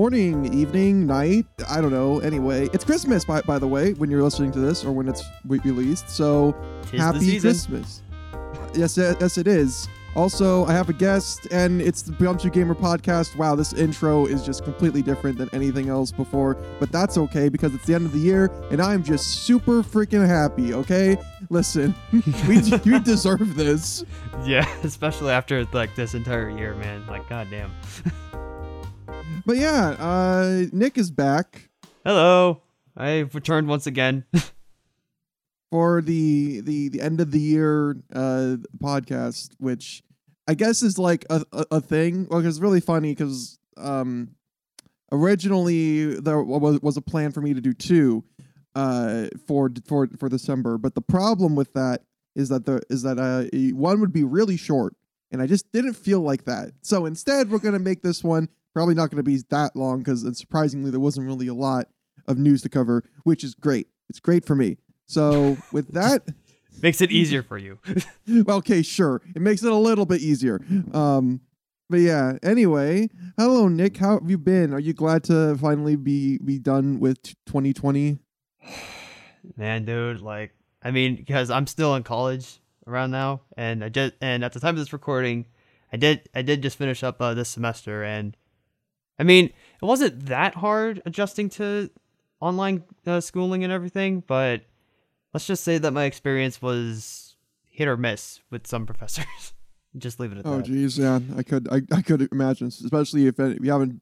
Morning, evening, night. I don't know. Anyway, it's Christmas, by, by the way, when you're listening to this or when it's re- released. So Tis happy. Christmas. Yes, yes, it is. Also, I have a guest, and it's the Beyond Gamer podcast. Wow, this intro is just completely different than anything else before, but that's okay because it's the end of the year, and I'm just super freaking happy. Okay, listen, we we deserve this. Yeah, especially after like this entire year, man. Like, goddamn. But yeah, uh, Nick is back Hello, I've returned once again. for the the the end of the year uh podcast, which I guess is like a a, a thing. Like it's really funny because um originally there was was a plan for me to do two uh for for for December, but the problem with that is that the is that uh one would be really short, and I just didn't feel like that. So instead, we're gonna make this one probably not gonna be that long because surprisingly there wasn't really a lot of news to cover, which is great. It's great for me. So with that, Makes it easier for you. well, okay, sure, it makes it a little bit easier. Um, but yeah. Anyway, hello, Nick. How have you been? Are you glad to finally be be done with 2020? man, dude. Like, I mean, because I'm still in college around now, and I just and at the time of this recording, I did I did just finish up uh, this semester, and I mean, it wasn't that hard adjusting to online uh, schooling and everything, but let's just say that my experience was hit or miss with some professors. just leave it at Oh, that. Oh, geez, yeah, I could I, I could imagine, especially if, if you haven't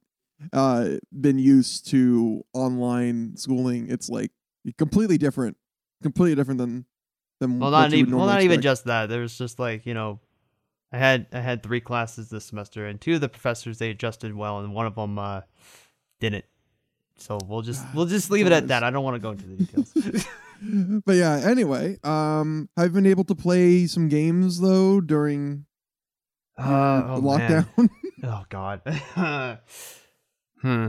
uh been used to online schooling. It's like completely different, completely different than than Well, what not even well, not even just that. There was just like you know, I had I had three classes this semester, and two of the professors they adjusted well, and one of them uh, didn't. So we'll just we'll just leave it at that. I don't want to go into the details. but yeah, anyway, um, I've been able to play some games though during Uh, the oh, lockdown. Oh God. hmm.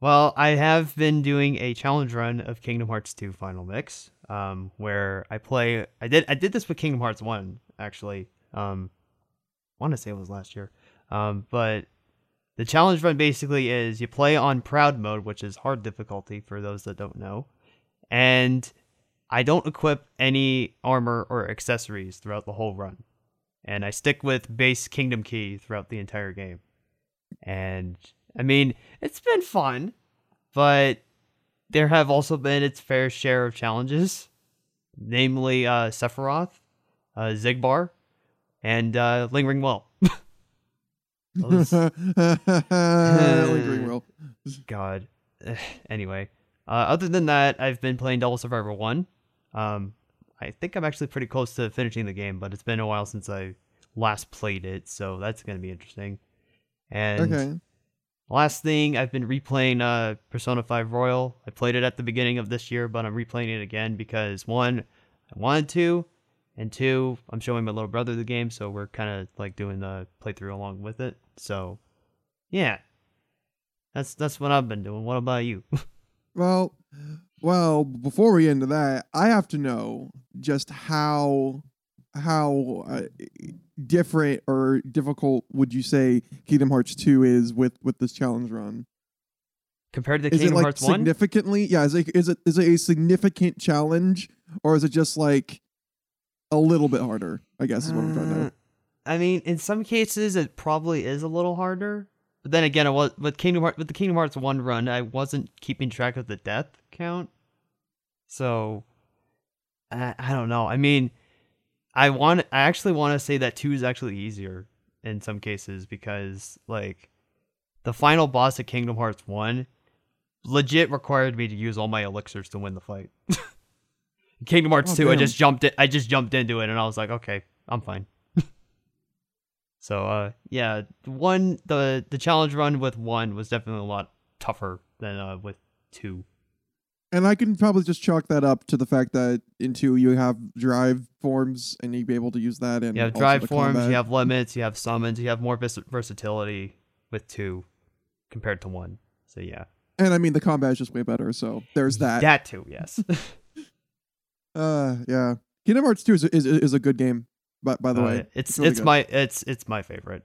Well, I have been doing a challenge run of Kingdom Hearts 2 Final Mix, um, where I play. I did I did this with Kingdom Hearts 1 actually. Um, want to say it was last year. Um, but the challenge run basically is you play on Proud mode, which is hard difficulty for those that don't know, and I don't equip any armor or accessories throughout the whole run and I stick with base Kingdom Key throughout the entire game. And I mean, it's been fun, but there have also been its fair share of challenges, namely uh, Sephiroth, uh, Xigbar, and uh, Lingering Well. Lingering well. God. anyway, uh, other than that, I've been playing Devil Survivor 1. Um, I think I'm actually pretty close to finishing the game, but it's been a while since I last played it, so that's going to be interesting. And Okay. last thing, I've been replaying uh, Persona 5 Royal. I played it at the beginning of this year, but I'm replaying it again because one, I wanted to, and two, I'm showing my little brother the game, so we're kind of like doing the playthrough along with it. So, yeah, that's that's what I've been doing. What about you? Well, well, before we get into that, I have to know just how how uh, different or difficult would you say Kingdom Hearts 2 is with with this challenge run? Compared to Is Kingdom it like Hearts 1? significantly? Yeah, is it is it is it a significant challenge or is it just like a little bit harder? I guess is what I'm trying to. Uh, I mean, in some cases, it probably is a little harder. But then again, it was with Kingdom Hearts with the Kingdom Hearts one run, I wasn't keeping track of the death count, so I, I don't know. I mean, I want I actually want to say that two is actually easier in some cases because like the final boss of Kingdom Hearts one legit required me to use all my elixirs to win the fight. Kingdom Hearts Oh, 2, I just jumped it I just jumped into it and I was like, okay, I'm fine. so uh yeah, one the the challenge run with one was definitely a lot tougher than uh with two. And I can probably just chalk that up to the fact that in 2 you have drive forms and you'd be able to use that and You have drive forms, combat. you have limits, you have summons, you have more vis- versatility with two compared to one. So yeah. And I mean the combat is just way better, so there's that. That too, yes. Uh, yeah. Kingdom Hearts 2 is is, is a good game. By by the Uh, way, it's really it's my it's it's my favorite.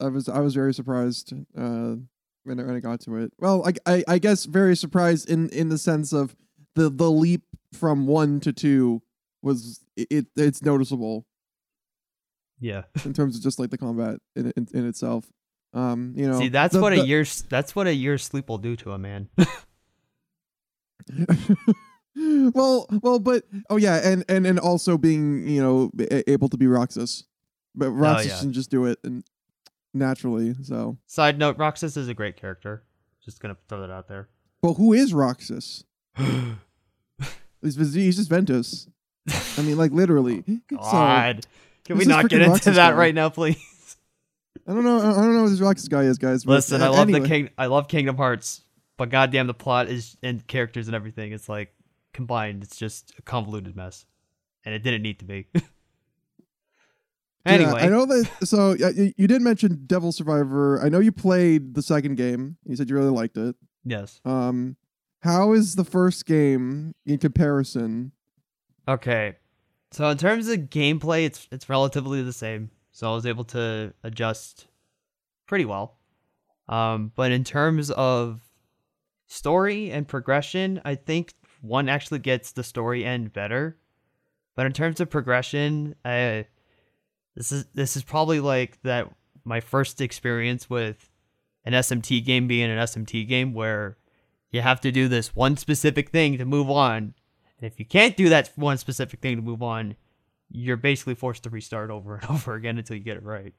I was I was very surprised uh, when I, when I got to it. Well, I, I I guess very surprised in in the sense of the the leap from one to two was it, it it's noticeable Yeah. in terms of just like the combat in in, in itself. Um, you know, See, that's the- what the- a year's that's what a year's sleep will do to a man. well, well, but oh yeah, and and and also being you know able to be Roxas, but Roxas Oh, yeah. can just do it and naturally. So, Side note: Roxas is a great character. Just gonna throw that out there. but who is Roxas? He's, he's just Ventus. I mean, like literally. So, God, can we not get into Roxas that guy? right now, please? I don't know. I don't know who this Roxas guy is, guys. but, Listen, uh, I love anyway. the king. I love Kingdom Hearts, but goddamn, the plot is and characters and everything. It's like combined. It's just a convoluted mess, and it didn't need to be. Yeah, anyway, I know that. So yeah, you, you did mention Devil Survivor. I know you played the second game. You said you really liked it. yes. Um, how is the first game in comparison? Okay. So in terms of gameplay, it's it's relatively the same. So I was able to adjust pretty well. Um, but in terms of story and progression, I think one actually gets the story end better. But in terms of progression, I this is this is probably like that my first experience with an SMT game being an SMT game where you have to do this one specific thing to move on and if you can't do that one specific thing to move on, you're basically forced to restart over and over again until you get it right.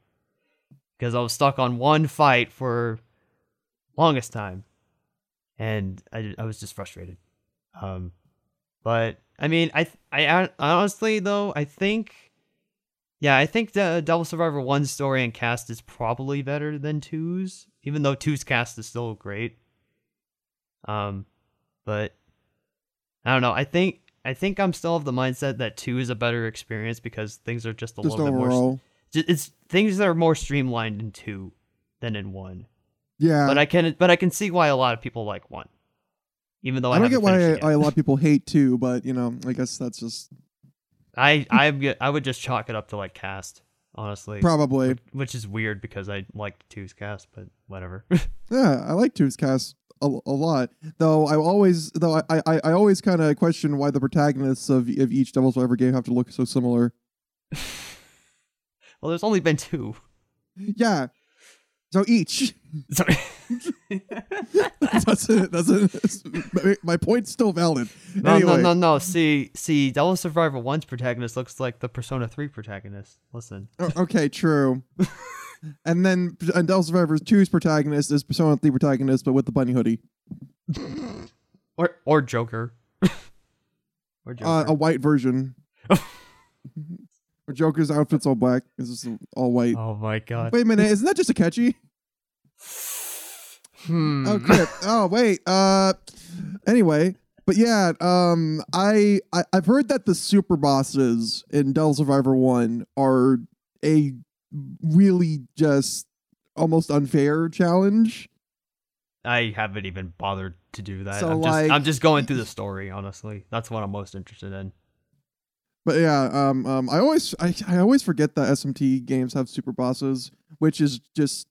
Because I was stuck on one fight for longest time, and I, I was just frustrated. Um, but I mean, I I honestly though I think, yeah, I think the Devil Survivor one story and cast is probably better than two's, even though two's cast is still great. Um, but I don't know. I think I think I'm still of the mindset that two is a better experience because things are just a Just little bit more. It's things that are more streamlined in two than in one. yeah. But I can but I can see why a lot of people like one, even though I, I don't get why, finished it why yet. a lot of people hate two, but you know, I guess that's just I I I would just chalk it up to like cast honestly, probably. which is weird because I liked two's cast, but whatever. Yeah, I like two's cast a, a lot. Though I always, though I, I, I always kind of question why the protagonists of, of each Devil's Survivor game have to look so similar. well, there's only been two. Yeah. So each Sorry. doesn't doesn't my point's still valid. No, anyway, no, no, no. See, see, Devil Survivor 1's protagonist looks like the Persona 3 protagonist. Listen. O- okay, true. and then and Devil Survivor 2's protagonist is Persona 3 protagonist, but with the bunny hoodie. Or or Joker. or Joker. Uh, a white version. Where Joker's outfit's all black. This is all white. oh my god. Wait a minute, isn't that just Akechi? Hmm. Oh crap. oh wait. Uh anyway, but yeah, um I, I I've heard that the super bosses in Devil Survivor 1 are a really just almost unfair challenge. I haven't even bothered to do that. So, I'm just I'm just going through the story, honestly. That's what I'm most interested in. But yeah, um um I always I, I always forget that SMT games have super bosses, which is just wh-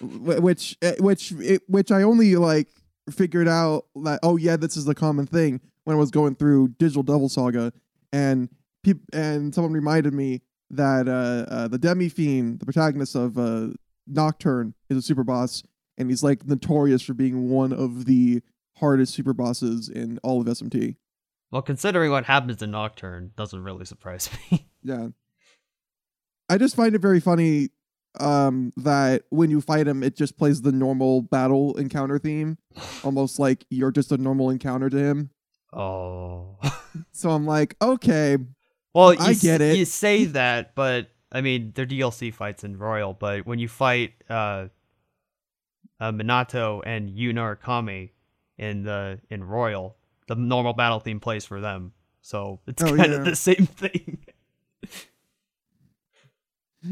which eh, which which I only like figured out that oh yeah, this is the common thing when I was going through Digital Devil Saga and peop- and someone reminded me that uh, uh the Demi Fiend, the protagonist of uh Nocturne, is a super boss and he's like notorious for being one of the hardest super bosses in all of SMT. Well, considering what happens in Nocturne, doesn't really surprise me. Yeah. I just find it very funny um that when you fight him it just plays the normal battle encounter theme almost like you're just a normal encounter to him oh. so i'm like okay Well, you I s- get it. You say that, but I mean, they're DLC fights in Royal. But when you fight uh, uh Minato and Yu Narukami in the in Royal, the normal battle theme plays for them. So it's Oh, kind yeah. of the same thing.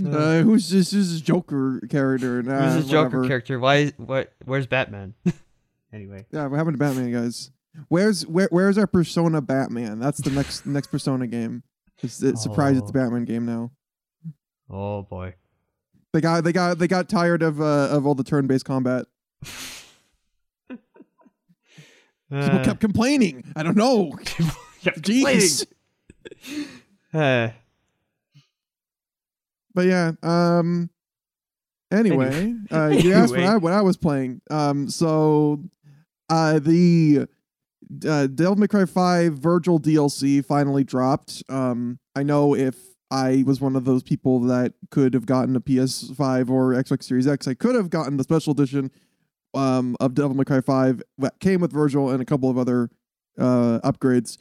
uh, who's this, this joker character nah, Who's this Joker whatever. character? Why? What? Where's Batman? anyway, yeah what happened to batman guys where's where, where's our persona batman that's the next next persona game it's, it's surprised it's a Oh. batman game now oh boy. They got they got they got tired of uh, of all the turn based combat. People Uh, kept complaining. I don't know. Jeez. Uh, But yeah. Um. Anyway, uh, you asked what I what I was playing. Um. So, uh, the uh, Devil May Cry Five Virgil DLC finally dropped. Um. I know if I was one of those people that could have gotten a PS5 or Xbox Series X, I could have gotten the special edition um, of Devil May Cry 5 that came with Virgil and a couple of other uh, upgrades.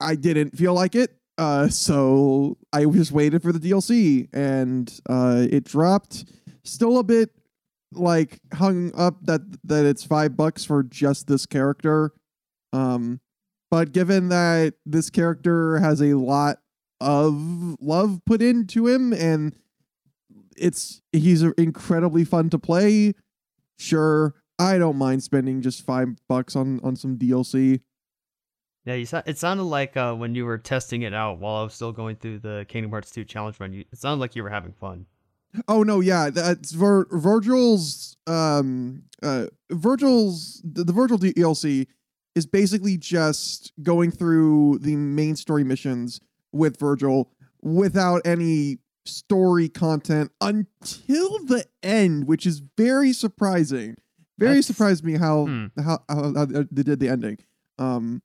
I didn't feel like it, uh, so I just waited for the DLC, and uh, it dropped. Still a bit like hung up that that it's five bucks for just this character. Um, but given that this character has a lot of love put into him, and it's he's incredibly fun to play sure i don't mind spending just five bucks on on some dlc yeah, you sa- it sounded like uh, when you were testing it out while I was still going through the Kingdom Hearts 2 challenge run. You, it sounded like you were having fun. oh no yeah that's Vir- virgil's um uh virgil's the, the virgil dlc is basically just going through the main story missions with virgil without any story content until the end which is very surprising very That's- surprised me how, hmm. how how how they did the ending um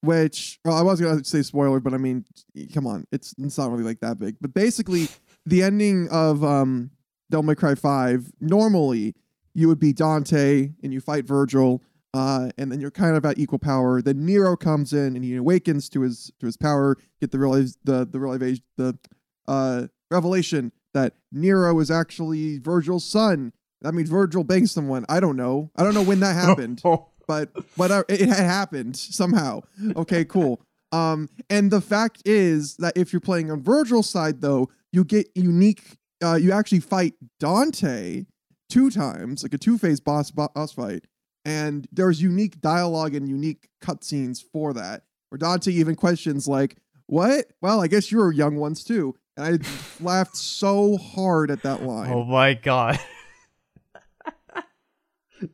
which well i was gonna say spoiler but i mean come on it's it's not really like that big but basically the ending of um Devil May Cry 5 normally you would be Dante and you fight Virgil uh, and then you're kind of at equal power. Then Nero comes in and he awakens to his to his power. Get the realize the the realization the uh, revelation that Nero is actually Virgil's son. That means Virgil banged someone. I don't know. I don't know when that happened but whatever it had happened somehow okay cool um and the fact is that if you're playing on virgil's side though you get unique uh you actually fight dante two times like a two-phase boss boss fight and there's unique dialogue and unique cutscenes for that where dante even questions like what well i guess you're young ones too and i laughed so hard at that line Oh my god.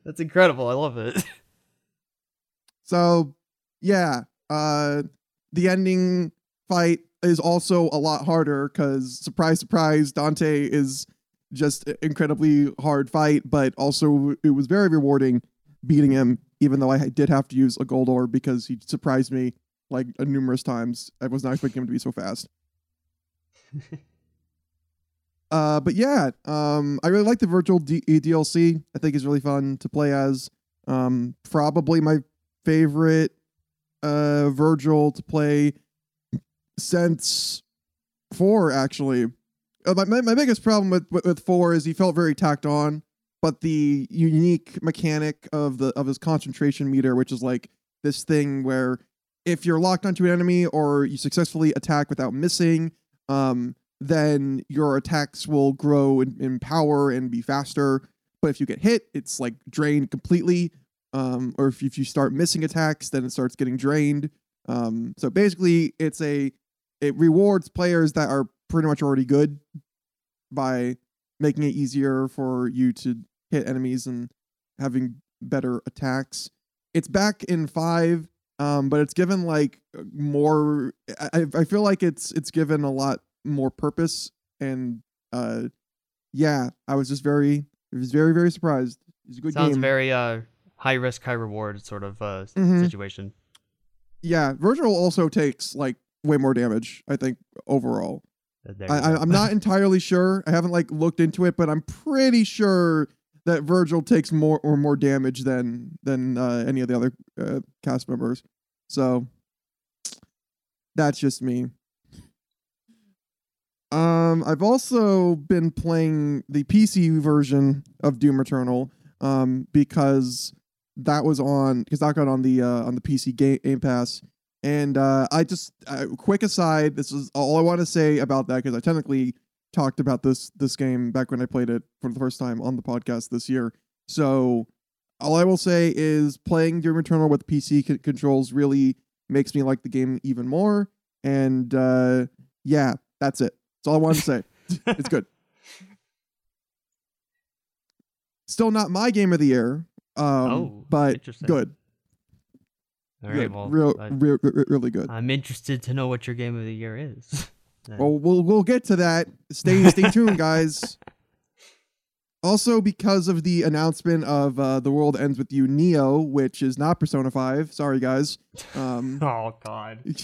That's incredible. I love it. So yeah, uh the ending fight is also a lot harder because surprise surprise Dante is just incredibly hard fight, but also it was very rewarding beating him, even though I did have to use a gold orb because he surprised me like uh, numerous times. I was not expecting him to be so fast. Uh, but yeah, um, I really like the Virgil D- DLC. I think it's really fun to play as. Um, probably my favorite uh Virgil to play since four. Actually, uh, my, my biggest problem with, with with four is he felt very tacked on, but the unique mechanic of the of his concentration meter, which is like this thing where if you're locked onto an enemy or you successfully attack without missing, um, then your attacks will grow in, in power and be faster. But if you get hit, it's like drained completely. Um, or if, if you start missing attacks, then it starts getting drained. Um, so basically, it's a it rewards players that are pretty much already good by making it easier for you to hit enemies and having better attacks. It's back in five, um, but it's given like more. I, I feel like it's it's given a lot more purpose and uh, yeah, I was just very I was very very surprised. It's a good Sounds game. very uh high risk, high reward sort of uh Mhm. situation. yeah, Virgil also takes like way more damage. I think overall. Uh, I. I'm not entirely sure. I haven't like looked into it, but I'm pretty sure that Virgil takes more or more damage than than uh, any of the other uh, cast members. So that's just me. Um, I've also been playing the PC version of Doom Eternal, um, because that was on because that got on the uh, on the PC Game, game Pass, and uh, I just uh, quick aside. This is all I want to say about that because I technically talked about this this game back when I played it for the first time on the podcast this year. So all I will say is playing Doom Eternal with PC c- controls really makes me like the game even more. And uh, yeah, that's it. That's all I wanted to say. it's good. Still not my game of the year. Um, Oh, but interesting. good. All right, good. well, real, I, real, real, really good. I'm interested to know what your game of the year is. Well, we'll we'll get to that. Stay stay tuned, guys. Also, because of the announcement of uh, the world ends with you, Neo, which is not Persona Five. Sorry, guys. Um, oh God.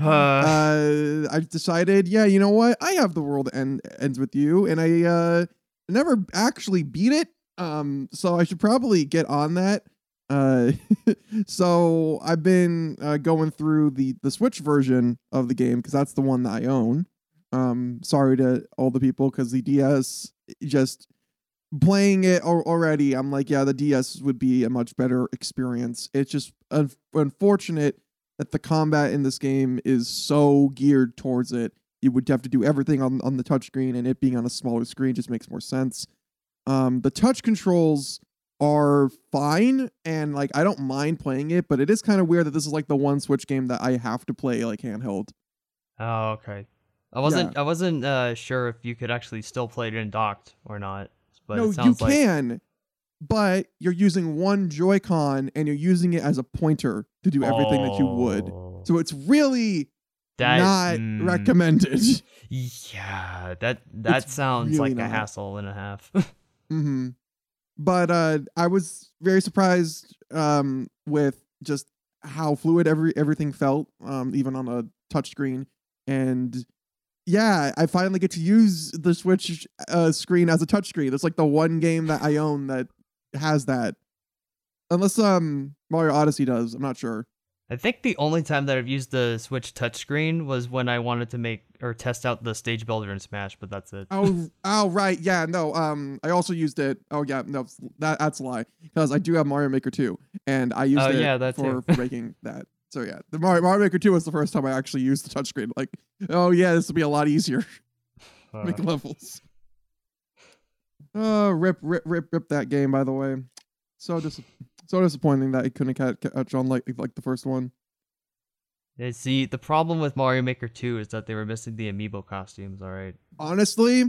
Uh, uh, I decided, yeah, you know what? I have the world end ends with you, and I uh, never actually beat it. Um, so I should probably get on that. Uh, so I've been uh, going through the the Switch version of the game because that's the one that I own. Um, sorry to all the people because the DS just playing it al- already. I'm like, yeah, the DS would be a much better experience. It's just un- unfortunate that the combat in this game is so geared towards it. You would have to do everything on on the touchscreen, and it being on a smaller screen just makes more sense. Um, the touch controls are fine, and like I don't mind playing it, but it is kind of weird that this is like the one Switch game that I have to play like handheld. oh, okay. I wasn't. I wasn't uh, sure if you could actually still play it in docked or not. But no, it you sounds like can, but you're using one Joy-Con and you're using it as a pointer to do everything that you would. Oh, So it's really that, not mm, recommended. Yeah, that that sounds really like a hassle and a half. hmm But uh, I was very surprised um, with just how fluid every everything felt, um, even on a touchscreen. And yeah, I finally get to use the Switch uh, screen as a touchscreen. It's like the one game that I own that has that. Unless um Mario Odyssey does, I'm not sure. I think the only time that I've used the Switch touchscreen was when I wanted to make or test out the stage builder in Smash, but that's it. Oh, oh, right, yeah, no. Um, I also used it. Oh, yeah, no, that that's a lie because I do have Mario Maker 2, and I used Oh, it yeah, that for, making that. So yeah, the Mario, Mario Maker 2 was the first time I actually used the touchscreen. Like, oh yeah, this will be a lot easier Uh, make levels. Oh, rip, rip, rip, rip that game. By the way, so dis- so disappointing that it couldn't ca- catch on like like the first one. yeah, see, the problem with Mario Maker 2 is that they were missing the amiibo costumes. All right. Honestly,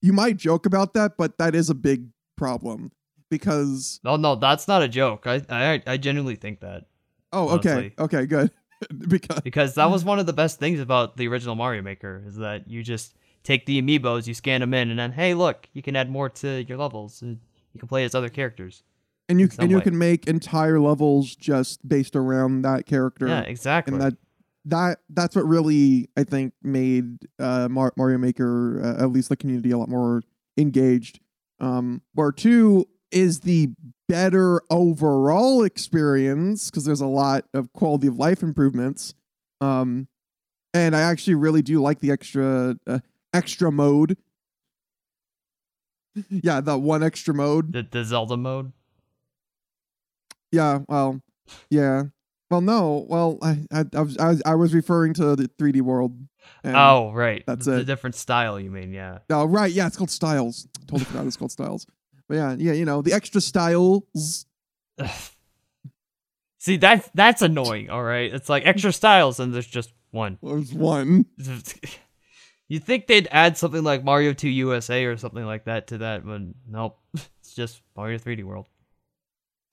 you might joke about that, but that is a big problem because No, no, that's not a joke. I I, I genuinely think that oh, okay, Honestly. okay, good because because that was one of the best things about the original Mario Maker is that you just take the amiibos, you scan them in, and then hey, look, you can add more to your levels. You can play as other characters. And you and you way. can make entire levels just based around that character. Yeah, exactly. and that that that's what really I think made uh, Mar- Mario Maker uh, at least the community a lot more engaged. Um, where two is the better overall experience because there's a lot of quality of life improvements. Um, and I actually really do like the extra uh, extra mode. yeah, the one extra mode. the, the Zelda mode. Yeah, well, yeah. Well, no. Well, I I, I was I was referring to the 3D world. oh, right. that's the, the different style you mean, yeah. Oh, right. Yeah, it's called Styles. Totally forgot it's called Styles. But yeah, yeah, you know, the extra styles. See, that's that's annoying, all right? It's like extra styles and there's just one. There's one. you think they'd add something like Mario 2 USA or something like that to that, but nope. It's just Mario 3D World.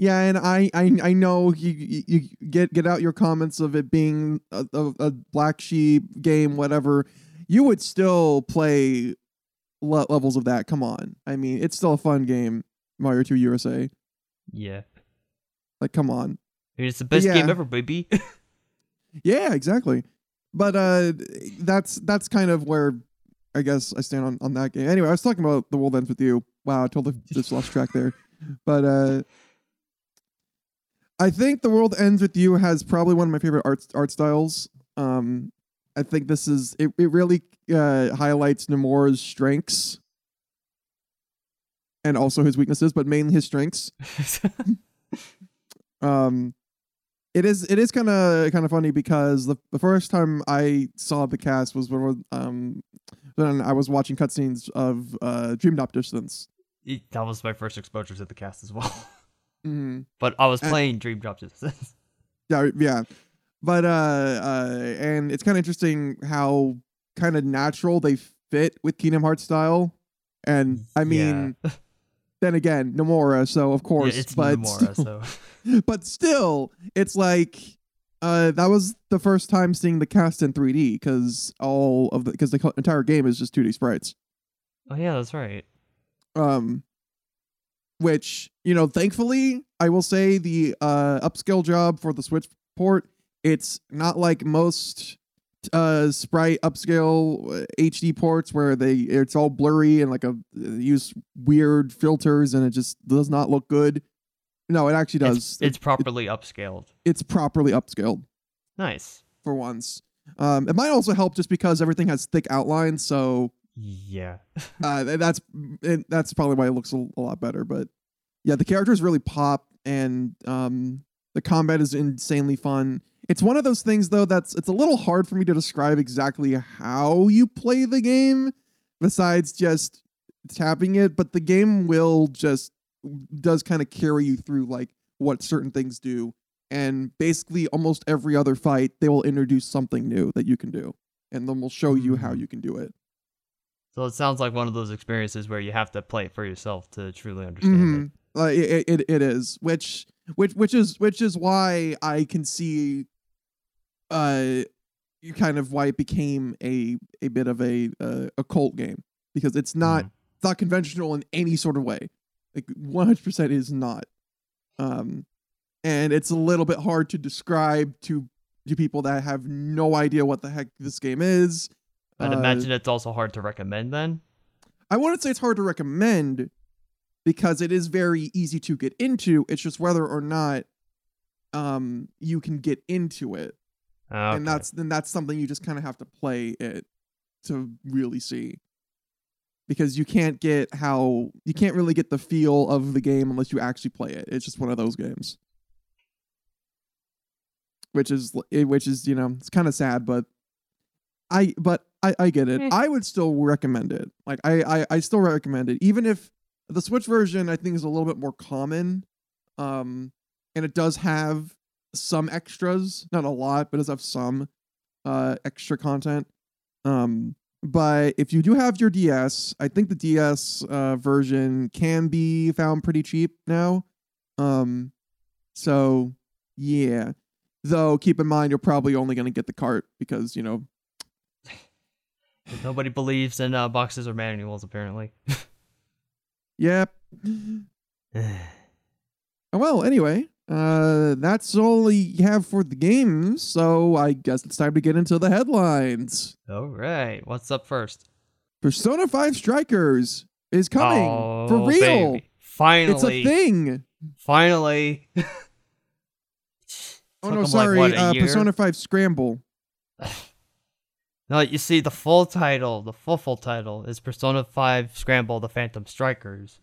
Yeah, and I I I know you you, get get out your comments of it being a, a, a black sheep game, whatever. You would still play le- levels of that. Come on. I mean, it's still a fun game, Mario 2 USA. Yeah. Like, come on. It's the best game ever, baby. Yeah, exactly. But uh that's that's kind of where I guess I stand on, on that game. Anyway, I was talking about The World Ends With You. Wow, I totally just lost track there. But uh I think The World Ends With You has probably one of my favorite art art styles. Um I think this is it, it really uh highlights Nomura's strengths and also his weaknesses, but mainly his strengths um it is it is kind of kind of funny because the, the first time I saw the cast was when um when I was watching cutscenes of uh Dream Drop Distance. That was my first exposure to the cast as well. Mm-hmm. but I was playing Dream Drop. Yeah, yeah, but uh, uh and it's kind of interesting how kind of natural they fit with Kingdom Hearts style, and I mean. Yeah. then again, Nomura, so of Yeah, course, it's but Nomura, still, so but still, it's like uh, that was the first time seeing the cast in 3D because all of the because the entire game is just 2D sprites. Oh yeah, that's right. Um, which you know, thankfully, I will say the uh upscale job for the Switch port. It's not like most uh sprite upscale uh, HD ports where they it's all blurry and like a use weird filters and it just does not look good. No, it actually does. It's, it's properly upscaled. it's properly upscaled Nice. for once. Um, it might also help just because everything has thick outlines, so Yeah. uh, that's that's probably why it looks a, a lot better. But yeah, the characters really pop, and um, the combat is insanely fun. It's one of those things though that's it's a little hard for me to describe exactly how you play the game, besides just tapping it. But the game will just does kind of carry you through like what certain things do, and basically almost every other fight they will introduce something new that you can do, and then we'll show you how Mhm. you can do it. So it sounds like one of those experiences where you have to play it for yourself to truly understand Mhm. Like it, it, it is, which, which, which is, which is why I can see, uh, you kind of why it became a a bit of a uh, a cult game because it's it. not Mhm. it's not conventional in any sort of way. Like one hundred percent is not, um, and it's a little bit hard to describe to to people that have no idea what the heck this game is. I'd Uh, imagine it's also hard to recommend then. I wouldn't say it's hard to recommend because it is very easy to get into. It's just whether or not um you can get into it. Okay. And that's then that's something you just kind of have to play it to really see. Because you can't get how you can't really get the feel of the game unless you actually play it. It's just one of those games. Which is eh, which is, you know, it's kind of sad, but I but I, I get it. Eh. I would still recommend it. Like I, I I still recommend it, even if the Switch version I think is a little bit more common, um, and it does have some extras, not a lot, but it does have some uh extra content. Um, but if you do have your DS, I think the DS uh, version can be found pretty cheap now. Um, so yeah. Though keep in mind you're probably only going to get the cart because you know Nobody believes in uh, boxes or manuals, apparently. Yep. Well, anyway, uh, that's all we have for the games. So I guess it's time to get into the headlines. All right. What's up first? Persona 5 Strikers is coming oh, for real. baby. Finally. It's a thing. Finally. Oh no, sorry. Like, what, uh. Persona 5 Scramble. No, you see, the full title, the full full title is Persona 5 Scramble: The Phantom Strikers.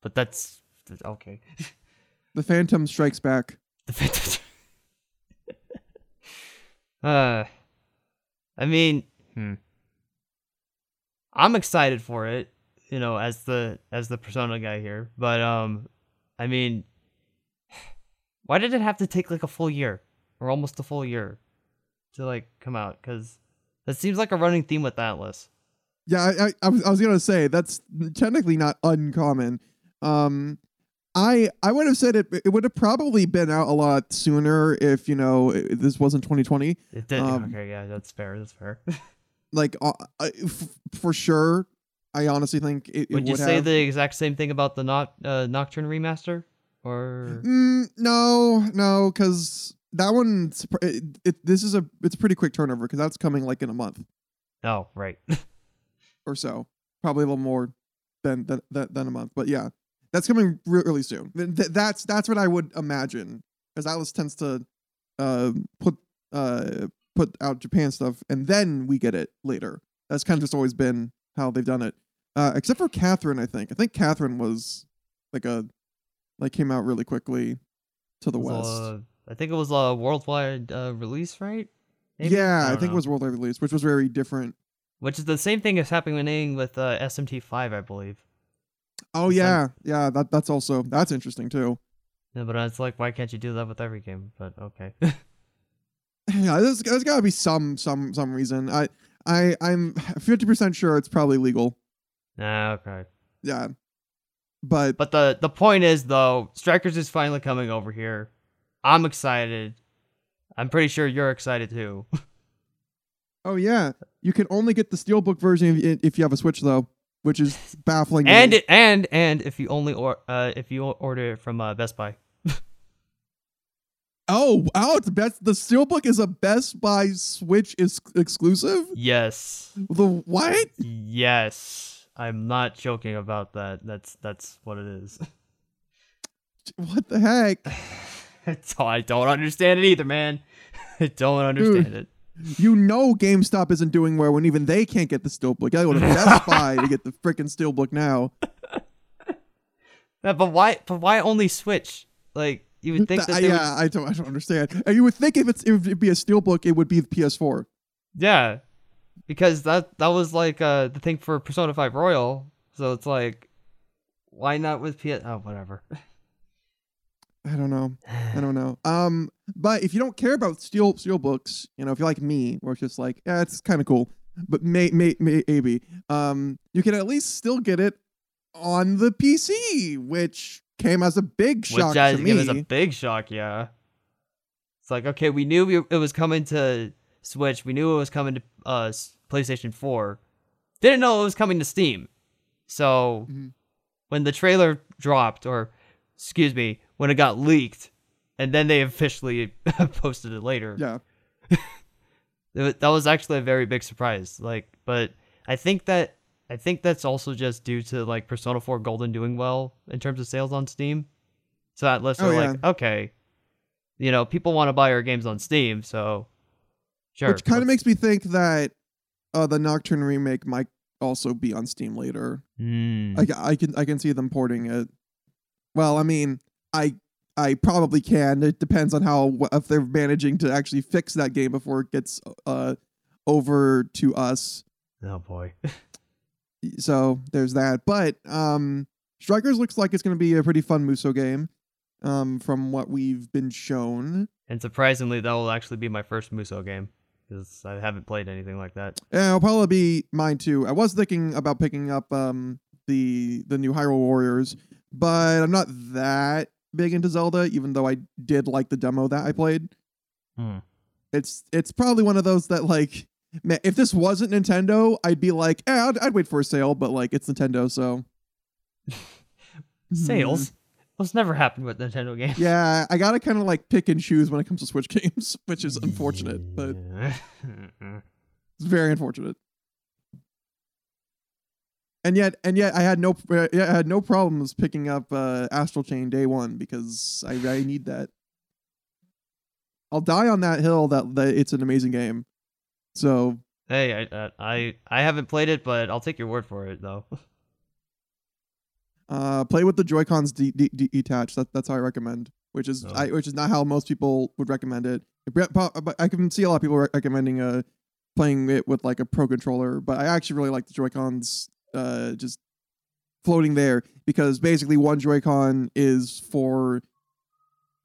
But that's okay. The Phantom Strikes Back. The Phantom. uh, I mean, hmm. I'm excited for it, you know, as the as the Persona guy here. But um, I mean, why did it have to take like a full year or almost a full year to like come out? Because that seems like a running theme with Atlus. Yeah, I, I, I was, I was gonna say that's technically not uncommon. Um, I I would have said it. It would have probably been out a lot sooner if you know it- this wasn't 2020. It did. Um, okay, yeah, that's fair. That's fair. Like uh, f- for sure, I honestly think it, it would you would say have. the exact same thing about the not uh, Nocturne remaster? Or Mm, no, no, because that one. It, it, this is a it's a pretty quick turnover because that's coming like in a month oh, right. or so, probably a little more than than than, a month. But yeah, that's coming really soon. Th- th- that's that's what I would imagine because Atlus tends to uh, put uh, put out Japan stuff and then we get it later. That's kind of just always been how they've done it. Uh, except for Catherine, I think. I think Catherine was like a like came out really quickly to the west. I think it was a worldwide uh, release, right? Maybe? Yeah, I, don't think know. it was worldwide release, which was very different. Which is the same thing as happening with uh, SMT5, I believe. Oh It's like- yeah, yeah. That that's also that's interesting too. Yeah, but it's like, why can't you do that with every game? But okay. Yeah, there's, there's got to be some some some reason. I I I'm fifty percent sure it's probably legal. nah, okay. Yeah. but But the the point is though, Strikers is finally coming over here. I'm excited. I'm pretty sure you're excited too. oh yeah, you can only get the steelbook version if, you have a Switch though, which is baffling. and it, and and if you only or uh if you order it from uh, Best Buy. oh, it's best. The steelbook is a Best Buy Switch is exclusive. Yes. The what? Yes. I'm not joking about that. That's that's what it is. What the heck? I don't understand it either, man. I don't understand it. You know GameStop isn't doing well when even they can't get the steelbook. I gotta go to Best Buy to get the freaking steelbook now. Yeah, but why? But why only Switch? Like you would think Th- that. They yeah, I don't, I don't understand. And you would think if it's if it'd be a steelbook, it would be the PS4. Yeah, because that that was like uh the thing for Persona Five Royal. So it's like, why not with PS? Oh, whatever. I don't know. I don't know. Um, but if you don't care about steel steel books, you know, if you're like me, where it's just like, yeah, it's kind of cool, but may, may, may, maybe, um, you can at least still get it on the PC, which came as a big shock Which to me. is a big shock. Yeah. It's like okay, we knew we, it was coming to Switch. We knew it was coming to uh PlayStation Four. Didn't know it was coming to Steam. So Mhm. when the trailer dropped, or excuse me, when it got leaked, and then they officially posted it later. yeah, that was actually a very big surprise. Like, but I think that I think that's also just due to like Persona 4 Golden doing well in terms of sales on Steam. So that list Oh, are yeah. like, okay, you know, people want to buy our games on Steam, so sure. which kind of makes me think that uh, the Nocturne remake might also be on Steam later. Hmm. I, I can I can see them porting it. Well, I mean, I I probably can. It depends on how if they're managing to actually fix that game before it gets uh over to us. oh boy. So there's that. But um, Strikers looks like it's going to be a pretty fun Musou game. Um, from what we've been shown. and surprisingly, that will actually be my first Musou game because I haven't played anything like that. Yeah, it'll probably be mine too. I was thinking about picking up um the the new Hyrule Warriors, but I'm not that big into Zelda, even though I did like the demo that I played. Hmm. It's it's probably one of those that like, man, if this wasn't Nintendo, I'd be like, eh, I'd, I'd wait for a sale, but like it's Nintendo, so Sales. Those never happen with Nintendo games. Yeah, I gotta kind of like pick and choose when it comes to Switch games, which is unfortunate, but It's very unfortunate. And yet, and yet, I had no, uh, yeah, I had no problems picking up uh, Astral Chain day one because I, I need that. I'll die on that hill that, that it's an amazing game. So Hey, I, uh, I I haven't played it, but I'll take your word for it, though. uh, play with the Joy Cons de- de- de- detached. That, that's how I recommend. Which is Oh. I, which is not how most people would recommend it. But I can see a lot of people re- recommending uh playing it with like a pro controller. But I actually really like the Joy Cons uh just floating there because basically one Joy-Con is for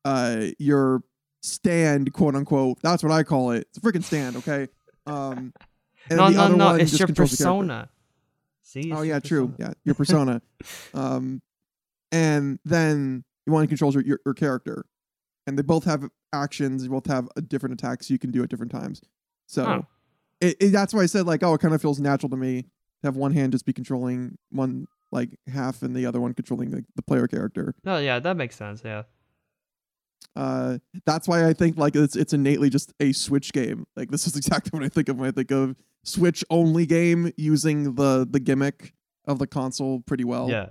uh your stand, quote unquote. That's what I call it. It's a freaking stand, okay? Um and no, the no, other no. one It's your controls the character. persona. See? Oh yeah, true. persona. Yeah, your persona. um, and then you want to control your, your your character, and they both have actions. They both have a different attacks you can do at different times. So Oh. it, it, that's why I said like, oh, it kind of feels natural to me have one hand just be controlling one like half, and the other one controlling the, the player character. No, yeah, that makes sense. Yeah. Uh, that's why I think like it's it's innately just a Switch game. Like this is exactly what I think of when I think of Switch only game using the the gimmick of the console pretty well. Yeah.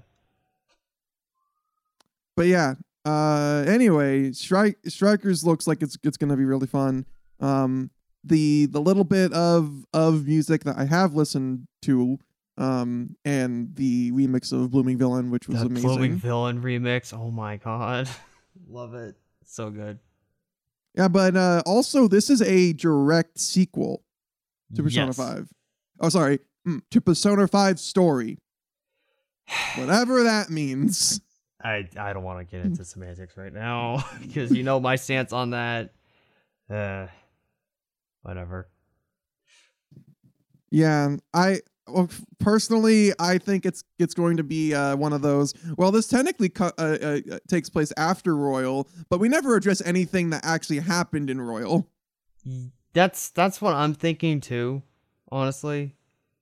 but yeah. Uh, anyway, Strike Strikers looks like it's it's gonna be really fun. Um, the the little bit of of music that I have listened to, um, and the remix of Blooming Villain, which was That amazing. Blooming Villain remix. Oh my god. Love it. So good. yeah, but uh, also this is a direct sequel to Persona Yes. Five. Oh, sorry, mm, to Persona Five story, whatever that means. I I don't want to get into semantics right now because you know my stance on that. Uh, whatever. Yeah, I well, personally, I think it's it's going to be uh, one of those. Well, this technically cu- uh, uh, uh, takes place after Royal, but we never address anything that actually happened in Royal. That's that's what I'm thinking too. Honestly,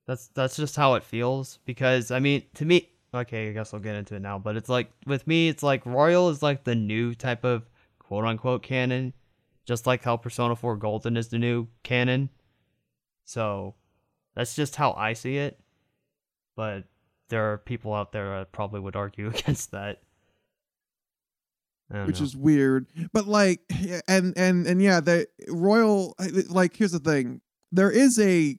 that's that's just how it feels. Because I mean, to me, okay, I guess I'll get into it now. But it's like with me, it's like Royal is like the new type of quote unquote canon, just like how Persona 4 Golden is the new canon. So that's just how I see it. But there are people out there that probably would argue against that. Which know. is weird. But like and and and yeah, the royal like here's the thing. There is a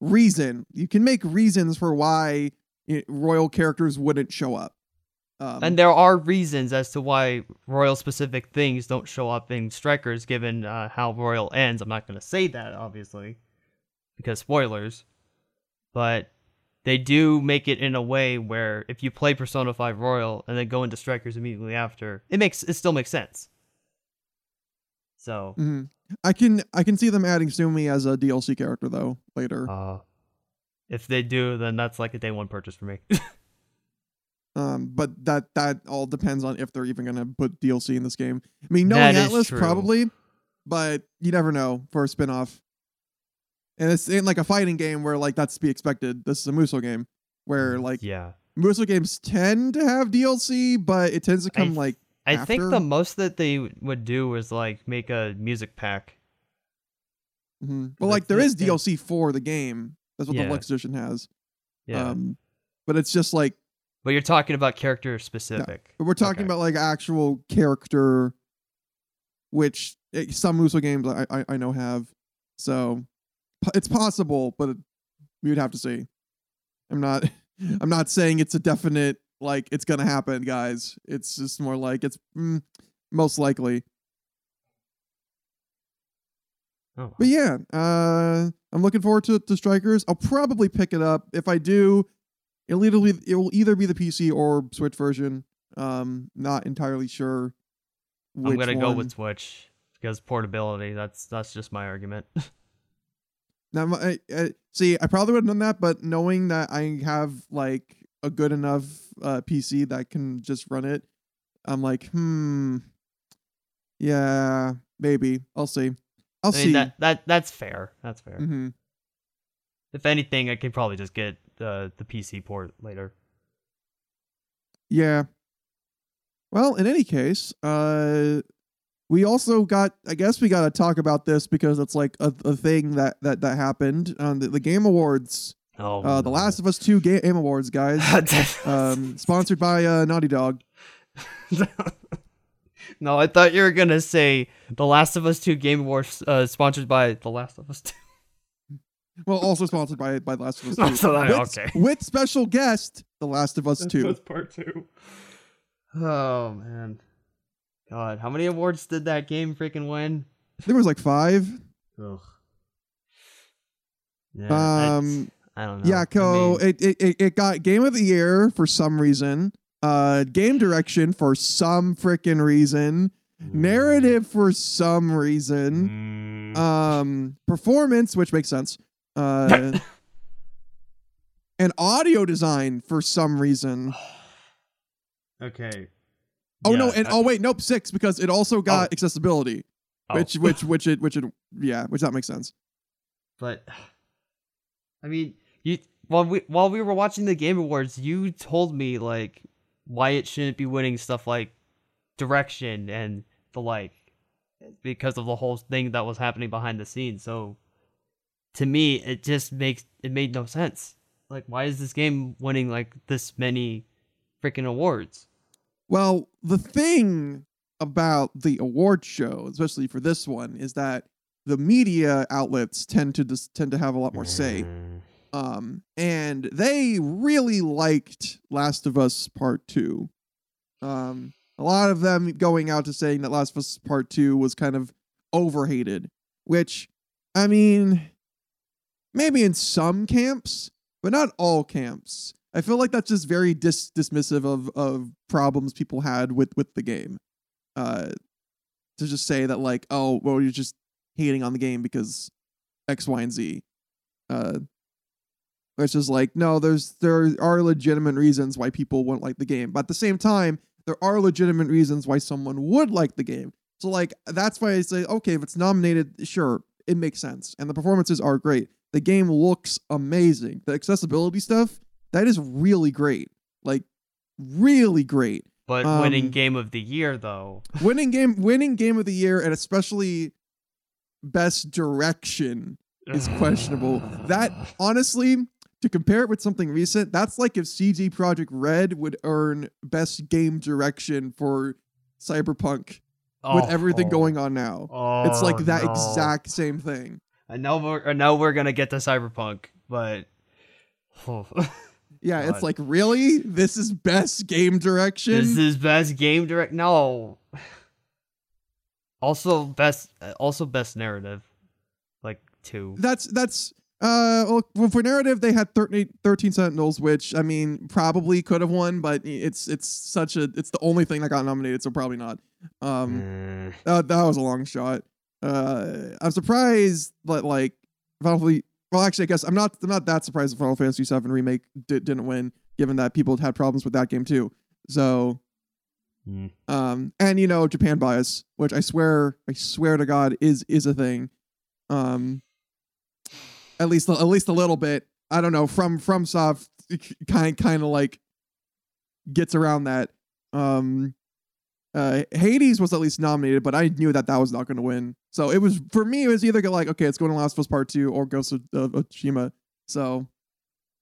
reason. You can make reasons for why eh, royal characters wouldn't show up. Um, and there are reasons as to why royal specific things don't show up in Strikers, given uh, how royal ends. I'm not going to say that, obviously, because spoilers. But they do make it in a way where if you play Persona 5 Royal and then go into Strikers immediately after, it makes it still makes sense. So mm-hmm. I can I can see them adding Sumi as a DLC character though later. Uh, if they do, then that's like a day one purchase for me. um, but that that all depends on if they're even gonna put DLC in this game. I mean, knowing Atlus probably, but you never know for a spinoff. And it's in like a fighting game where like that's to be expected. This is a Musou game where mm, like yeah, Musou games tend to have DLC, but it tends to come I like. I after. think the most that they would do is like make a music pack. Mm-hmm. Well, like there is DLC for the game. That's what yeah. the Deluxe Edition has. Yeah. Um, but it's just like. But you're talking about character specific. Yeah. We're talking okay. about like actual character, which eh, some Musou games I, I I know have. So it's possible, but we would have to see. I'm not. I'm not saying it's a definite like it's gonna happen, guys. It's just more like it's mm, most likely. Oh. But yeah, uh, I'm looking forward to to Strikers. I'll probably pick it up. If I do, it'll either be, it will either be the PC or Switch version. Um, not entirely sure. I'm gonna one. go with Switch because portability. That's that's just my argument. now, I, I, see, I probably would have done that, but knowing that I have like a good enough uh, PC that can just run it, I'm like, hmm, yeah, maybe. I'll see. I'll I mean, see. That that that's fair. That's fair. Mm-hmm. If anything, I could probably just get the the PC port later. Yeah. Well, in any case, uh, we also got. I guess we got to talk about this because it's like a, a thing that that that happened on the, the Game Awards. Oh, uh, the Last of Us Two Game Awards, guys. um, sponsored by uh, Naughty Dog. No, I thought you were gonna say The Last of Us Two Game Awards, uh, sponsored by The Last of Us Two. Well, also sponsored by by Last of Us Two. so that, with, okay. With special guest, The Last of Us Two. That's part two. Oh man, God, how many awards did that game freaking win? There was like five. Ugh. Yeah, um, I don't know. Yeah, Co. I mean, it, it it got Game of the Year for some reason uh game direction for some freaking reason narrative for some reason mm. um performance which makes sense uh and audio design for some reason okay oh yeah, no and I, oh wait nope six because it also got oh. accessibility oh. which which which it which it yeah which that makes sense but i mean you while we while we were watching the game awards you told me like why it shouldn't be winning stuff like direction and the like because of the whole thing that was happening behind the scenes. So to me, it just makes it made no sense. Like, why is this game winning like this many freaking awards? Well, the thing about the award show, especially for this one, is that the media outlets tend to just tend to have a lot more say. Um, and they really liked Last of Us Part 2. Um, a lot of them going out to saying that Last of Us Part 2 was kind of overhated, which, I mean, maybe in some camps, but not all camps. I feel like that's just very dis- dismissive of, of problems people had with, with the game. Uh, to just say that, like, oh, well, you're just hating on the game because X, Y, and Z. Uh, Which is like, no, there's there are legitimate reasons why people wouldn't like the game, but at the same time, there are legitimate reasons why someone would like the game. So like that's why I say, okay, if it's nominated, sure, it makes sense, and the performances are great. The game looks amazing. The accessibility stuff that is really great, like really great. But winning Um, game of the year though. winning game, winning game of the year, and especially best direction is questionable. That honestly, to compare it with something recent, that's like if CD Projekt Red would earn best game direction for Cyberpunk with Oh, everything oh, going on now. Oh, it's like that no. exact same thing. I know we're I know we're gonna get to Cyberpunk, but Yeah, it's like really, this is best game direction. this is best game direct. No. Also best, also best narrative, like two. that's that's uh well well, for narrative they had 13, 13 sentinels which i mean probably could have won but it's it's such a it's the only thing that got nominated so probably not um Mm. that, that was a long shot uh i'm surprised that like final well actually i guess i'm not i'm not that surprised that final fantasy 7 remake di- didn't win given that people had problems with that game too. So Mm. um and you know japan bias which i swear i swear to god is is a thing. Um at least at least a little bit. I don't know from FromSoft kind kind of like gets around that. Um uh hades was at least nominated but i knew that that was not going to win so it was for me it was either like okay it's going to last of us part two or ghost of, tsushima so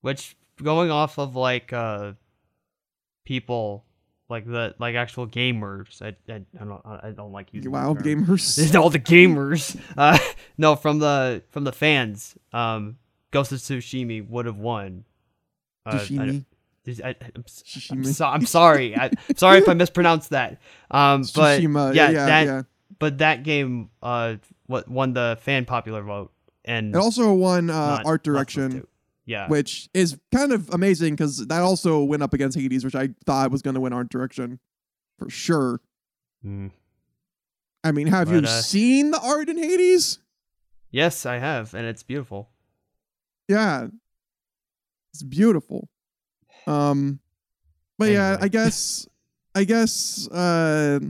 Which going off of like uh people like the like actual gamers. I I, I don't I don't like using wow term. gamers all the gamers. Uh, no, from the from the fans. Um, Ghost of Tsushima would have won. Uh, Tsushima. I, am I'm, so, I'm sorry. I, am sorry if I mispronounced that. Um, but Tsushima, yeah, yeah, that yeah. but that game uh what won the fan popular vote and It also won uh, not- art direction. Yeah. which is kind of amazing because that also went up against Hades, which I thought was going to win art direction for sure. Mm. I mean, have you uh, seen the art in Hades? Yes, I have, and it's beautiful. Yeah, it's beautiful. Um, but yeah, I guess, I guess, uh,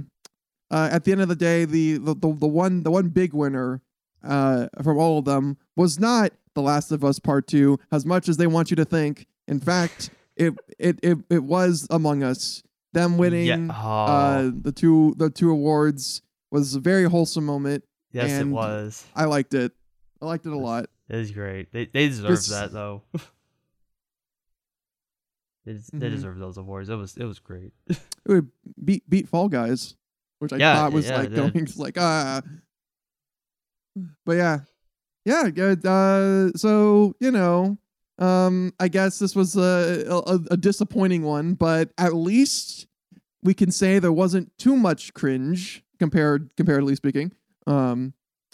uh, at the end of the day, the the the, the one the one big winner, uh, from all of them was not The Last of Us Part Two, as much as they want you to think. In fact, it it it, it was Among Us. Them winning yeah. uh Oh, the two the two awards was a very wholesome moment. yes, it was. I liked it. I liked it a lot. It was great. They they deserve that though. they, des- they deserve those awards. It was it was great. It would beat beat Fall Guys, which I Yeah, thought was yeah, like it did. going like ah. But yeah, yeah, good. Uh, so you know, um, I guess this was a, a a disappointing one, but at least we can say there wasn't too much cringe compared comparatively speaking. Um,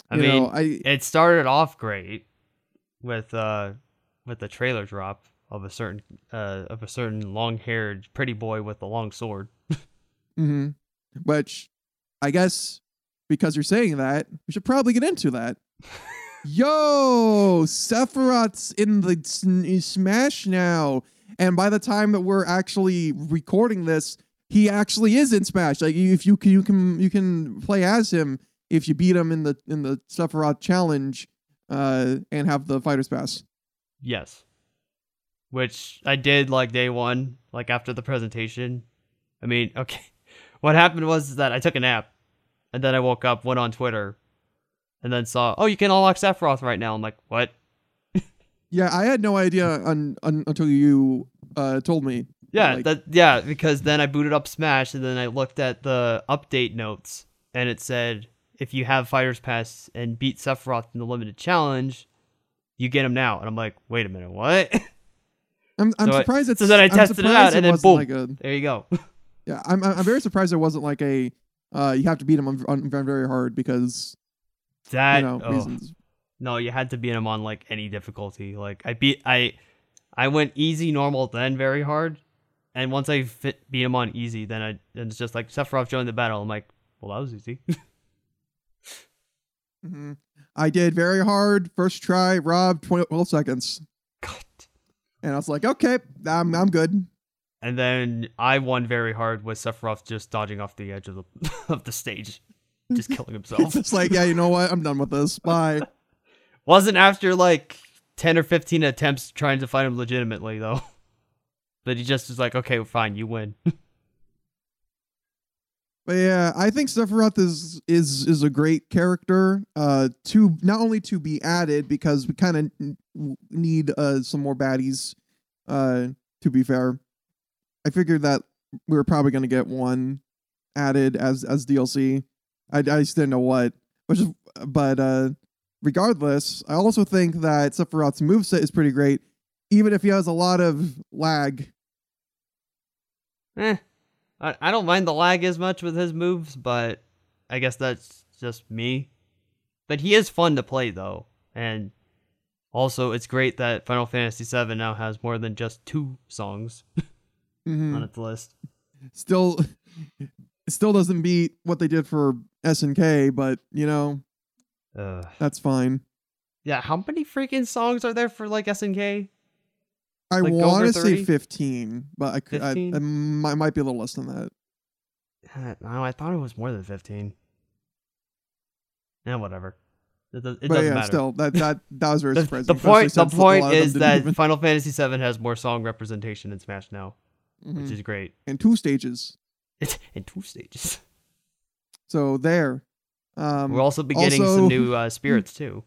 I you mean, know, I it started off great with uh with the trailer drop of a certain uh of a certain long haired pretty boy with a long sword. hmm Which I guess because you're saying that, we should probably get into that. Yo, Sephiroth's in the Smash now, and by the time that we're actually recording this, he actually is in Smash. Like if you can, you can you can play as him if you beat him in the in the Sephiroth challenge, uh, and have the Fighters Pass. Yes. Which I did like day one, like after the presentation. I mean, okay. What happened was that I took a nap and then I woke up, went on Twitter, and then saw, oh, you can unlock Sephiroth right now. I'm like, what? Yeah, I had no idea un, un, until you uh told me. Yeah, Like- that yeah, because then I booted up Smash and then I looked at the update notes and it said if you have Fighters Pass and beat Sephiroth in the limited challenge, you get him now. And I'm like, wait a minute, what? I'm I'm So surprised it's. so then I tested it out, and then boom. Like a, there you go. Yeah, I'm I'm very surprised it wasn't like a uh you have to beat him on, on very hard because That you know oh. reasons. No, you had to beat him on like any difficulty. Like I beat I I went easy, normal, then very hard. And once I fit, beat him on easy, then I then it's just like Sephiroth joined the battle. I'm like, well, that was easy. hmm I did very hard first try. Rob 12 seconds. And I was like, okay, I'm I'm good. And then I won very hard with Sephiroth just dodging off the edge of the of the stage, just killing himself. just like, yeah, you know what? I'm done with this. Bye. Wasn't after like ten or fifteen attempts trying to fight him legitimately though. But he just was like, okay, fine, you win. But yeah, I think Sephiroth is is is a great character. Uh, to not only to be added because we kind of need uh some more baddies. Uh, to be fair, I figured that we were probably gonna get one added as as DLC. I I just didn't know what, which is but uh, regardless, I also think that Sephiroth's moveset is pretty great, even if he has a lot of lag. eh. I, I don't mind the lag as much with his moves, but I guess that's just me. But he is fun to play though. And also it's great that Final Fantasy VII now has more than just two songs Mhm. on its list. still it still doesn't beat what they did for SNK, but you know, Ugh. that's fine. Yeah, how many freaking songs are there for like SNK? I Like, want to say 15, but I could I, I 15? might, be a little less than that. No, I thought it was more than 15. Yeah, whatever. It, does, it but doesn't yeah, matter. still that that that was very the, surprising. the point the point lot of them is that even- Final Fantasy VII has more song representation in Smash now, Mhm. which is great. in two stages. It's in two stages. So there. Um We're also beginning also- some new uh, spirits too,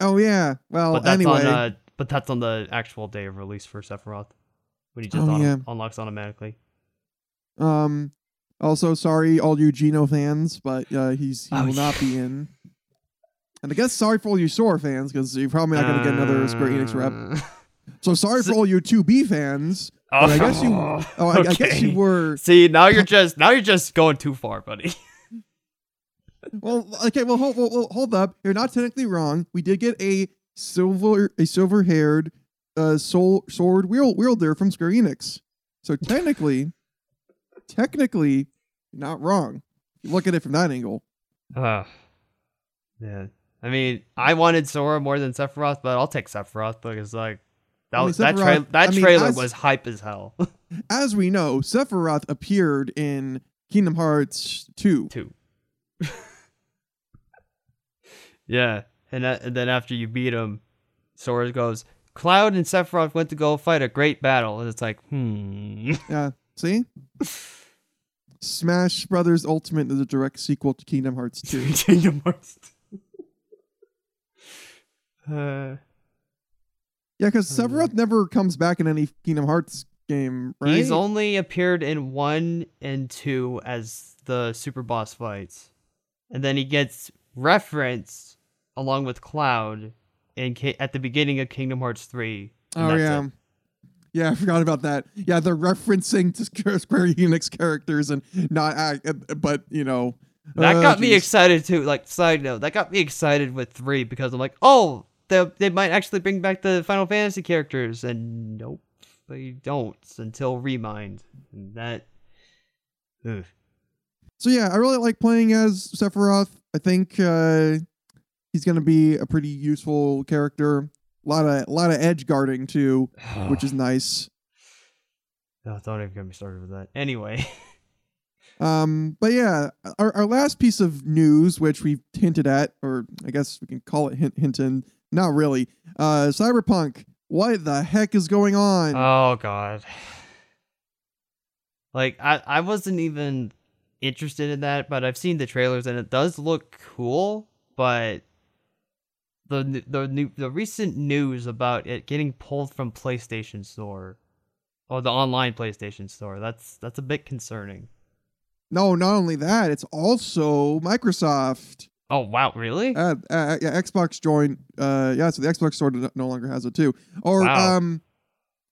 Oh yeah. Well, but that's anyway, on uh, but that's on the actual day of release for Sephiroth, when he just Oh, auto- yeah. unlocks automatically. um also sorry all you Geno fans, but uh he's he Oh, will not be in. And I guess sorry for all you Sora fans because you're probably not going to get another Square Enix rep. Uh, So sorry So- for all you 2B fans. But I guess you. Oh, I, I guess you were. See, now you're just now you're just going too far, buddy. Well, okay. Well, hold, well, hold up. You're not technically wrong. We did get a silver, a silver-haired, uh, soul, sword wield, wielder from Square Enix. So technically, technically, not wrong. You look at it from that angle. Uh, yeah. I mean, I wanted Sora more than Sephiroth, but I'll take Sephiroth because like that I mean, was that tra- that I mean, trailer as- was hype as hell. As we know, Sephiroth appeared in Kingdom Hearts 2. Two. yeah, and, that, and then after you beat him, Sora goes, "Cloud and Sephiroth went to go fight a great battle," and it's like, hmm. Yeah. See. Smash Brothers Ultimate is a direct sequel to Kingdom Hearts 2. Kingdom Hearts. uh, Yeah, because. Sephiroth never comes back in any Kingdom Hearts game, right? He's only appeared in one and two as the super boss fights, and then he gets referenced along with Cloud in Ki- at the beginning of Kingdom Hearts three. oh yeah, it. yeah, I forgot about that. Yeah, they're referencing to Square Enix characters and not act, uh, but you know that uh, got me excited too. Like side note, that got me excited with three because I'm like, oh, they they might actually bring back the Final Fantasy characters, and nope, they don't until Re Mind, and that. Ugh. So yeah, I really like playing as Sephiroth. I think uh, he's gonna be a pretty useful character. A lot of a lot of edge guarding too, which is nice. Don't even get me started with that. Anyway. Um, but yeah, our, our last piece of news, which we've hinted at, or I guess we can call it hint, hinting, not really. Uh, Cyberpunk. What the heck is going on? Oh god. Like I I wasn't even interested in that, but I've seen the trailers and it does look cool, but the the new the recent news about it getting pulled from PlayStation Store or the online PlayStation Store, that's that's a bit concerning. no, not only that, it's also Microsoft. Oh wow, really? Uh, uh, yeah, Xbox joined. Uh, yeah, so the Xbox Store no no longer has it too. Or Wow. um,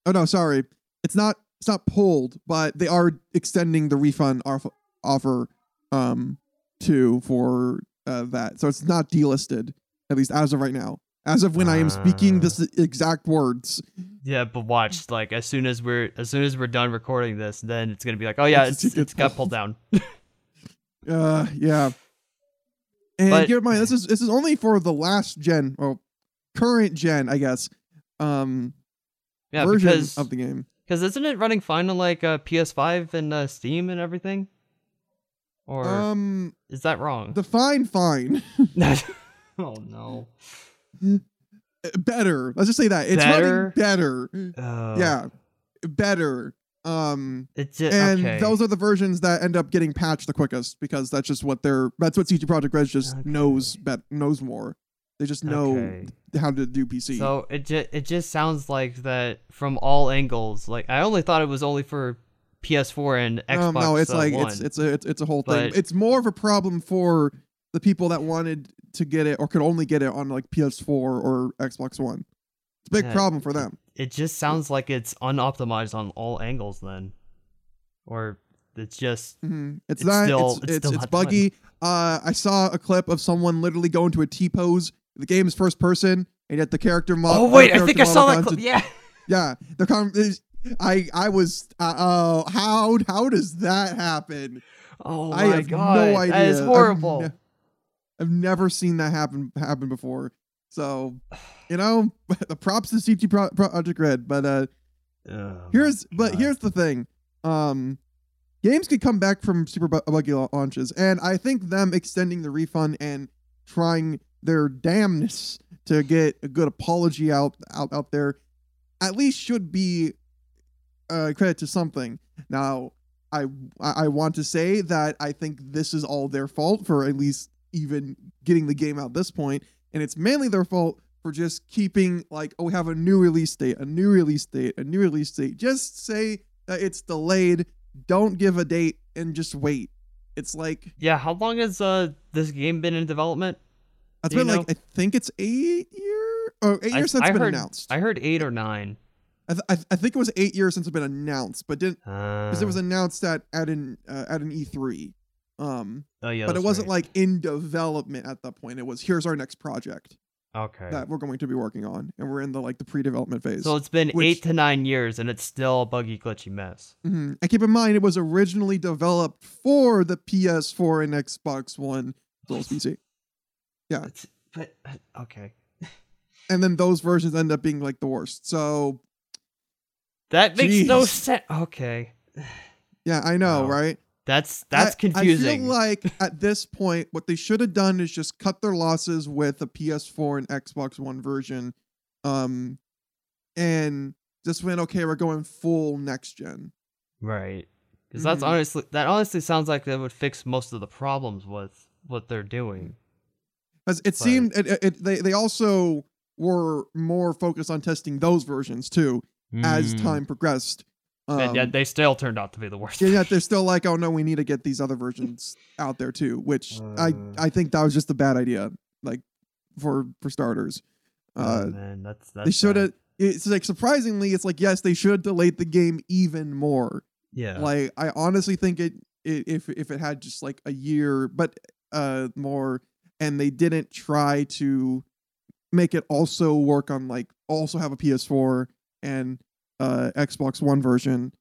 oh no, sorry, it's not. It's not pulled, but they are extending the refund off- offer um to for uh, that. So it's not delisted at least as of right now. As of when I am speaking Ah. this exact words. Yeah, but watch, like as soon as we're as soon as we're done recording this, then it's gonna be like, oh yeah, It's- it's it's it's got pulled down. Uh, yeah. And But- keep in mind, this is this is only for the last gen, or current gen, I guess. Um, Yeah, version because of the game. because isn't it running fine on like uh, PS5 and uh, Steam and everything? Or Um, is that wrong? the fine, fine, oh no. better. Let's just say that it's Better? better. Uh, yeah, better. Um, It just and okay. those are the versions that end up getting patched the quickest because that's just what they're. That's what CD Projekt Red just Okay. knows. Bet knows more. They just know Okay. how to do PC. So it just it just sounds like that from all angles. Like I only thought it was only for PS4 and Xbox. um, no, it's uh, like One. it's it's a it's, it's a whole thing. It's more of a problem for the people that wanted to get it or could only get it on like PS4 or Xbox One. It's a big Yeah, problem for them. It just sounds like it's unoptimized on all angles then, or it's just hmm It's, It's that. still- it's it's it's, it's not buggy. Uh, I saw a clip of someone literally going to a T pose. The game is first person, and yet the character mo- oh wait, I think I saw model that. Clip. Yeah. Yeah, the con- I I was uh, uh how how does that happen? Oh I my have god, no idea. that is I've horrible. ne- I've never seen that happen happen before. So, you know, the props to CD Pro- Projekt Red, but uh Oh here's but here's the thing. Um games could come back from super bu- buggy launches and I think them extending the refund and trying their damnness to get a good apology out out out there at least should be uh credit to something. Now, I I want to say that I think this is all their fault for at least even getting the game out this point, and it's mainly their fault for just keeping like oh we have a new release date, a new release date, a new release date. Just say that it's delayed. Don't give a date and just wait. It's like Yeah, how long has uh this game been in development? it's Do been like know? I think it's eight year or eight I- years since I it's been heard- announced. I heard eight or nine. I, th- I, th- I think it was eight years since it's been announced, but didn't because Uh, it was announced at at an uh, at an E3. Um, oh yeah, but it wasn't right. like in development at that point. It was here's our next project okay. that we're going to be working on, and we're in the like the pre-development phase. So it's been which- eight to nine years, and it's still a buggy, glitchy mess. Mhm. And keep in mind, it was originally developed for the PS4 and Xbox One, as PC. Yeah. It's- but uh, okay, And then those versions end up being like the worst. So that makes no sense. Okay, yeah, I know, Wow. right? That's that's I- confusing. I feel like at this point, what they should have done is just cut their losses with a PS4 and Xbox One version, um, and just went okay. We're going full next gen. right, because that's Mhm. honestly that honestly sounds like that would fix most of the problems with what they're doing. As it But- seemed, it, it, they they also were more focused on testing those versions too as Mm. time progressed. Um, and yet they still turned out to be the worst. yeah, yet they're still like, oh no, we need to get these other versions out there too. Which I Uh. I think that was just a bad idea. Like for for starters, uh, oh, man, that's that's they should bad. have. It's like surprisingly, it's like yes, they should have delayed the game even more. Yeah. Like I honestly think it, it if if it had just like a year, but uh more, and they didn't try to make it also work on like also have a PS4 and uh Xbox One version,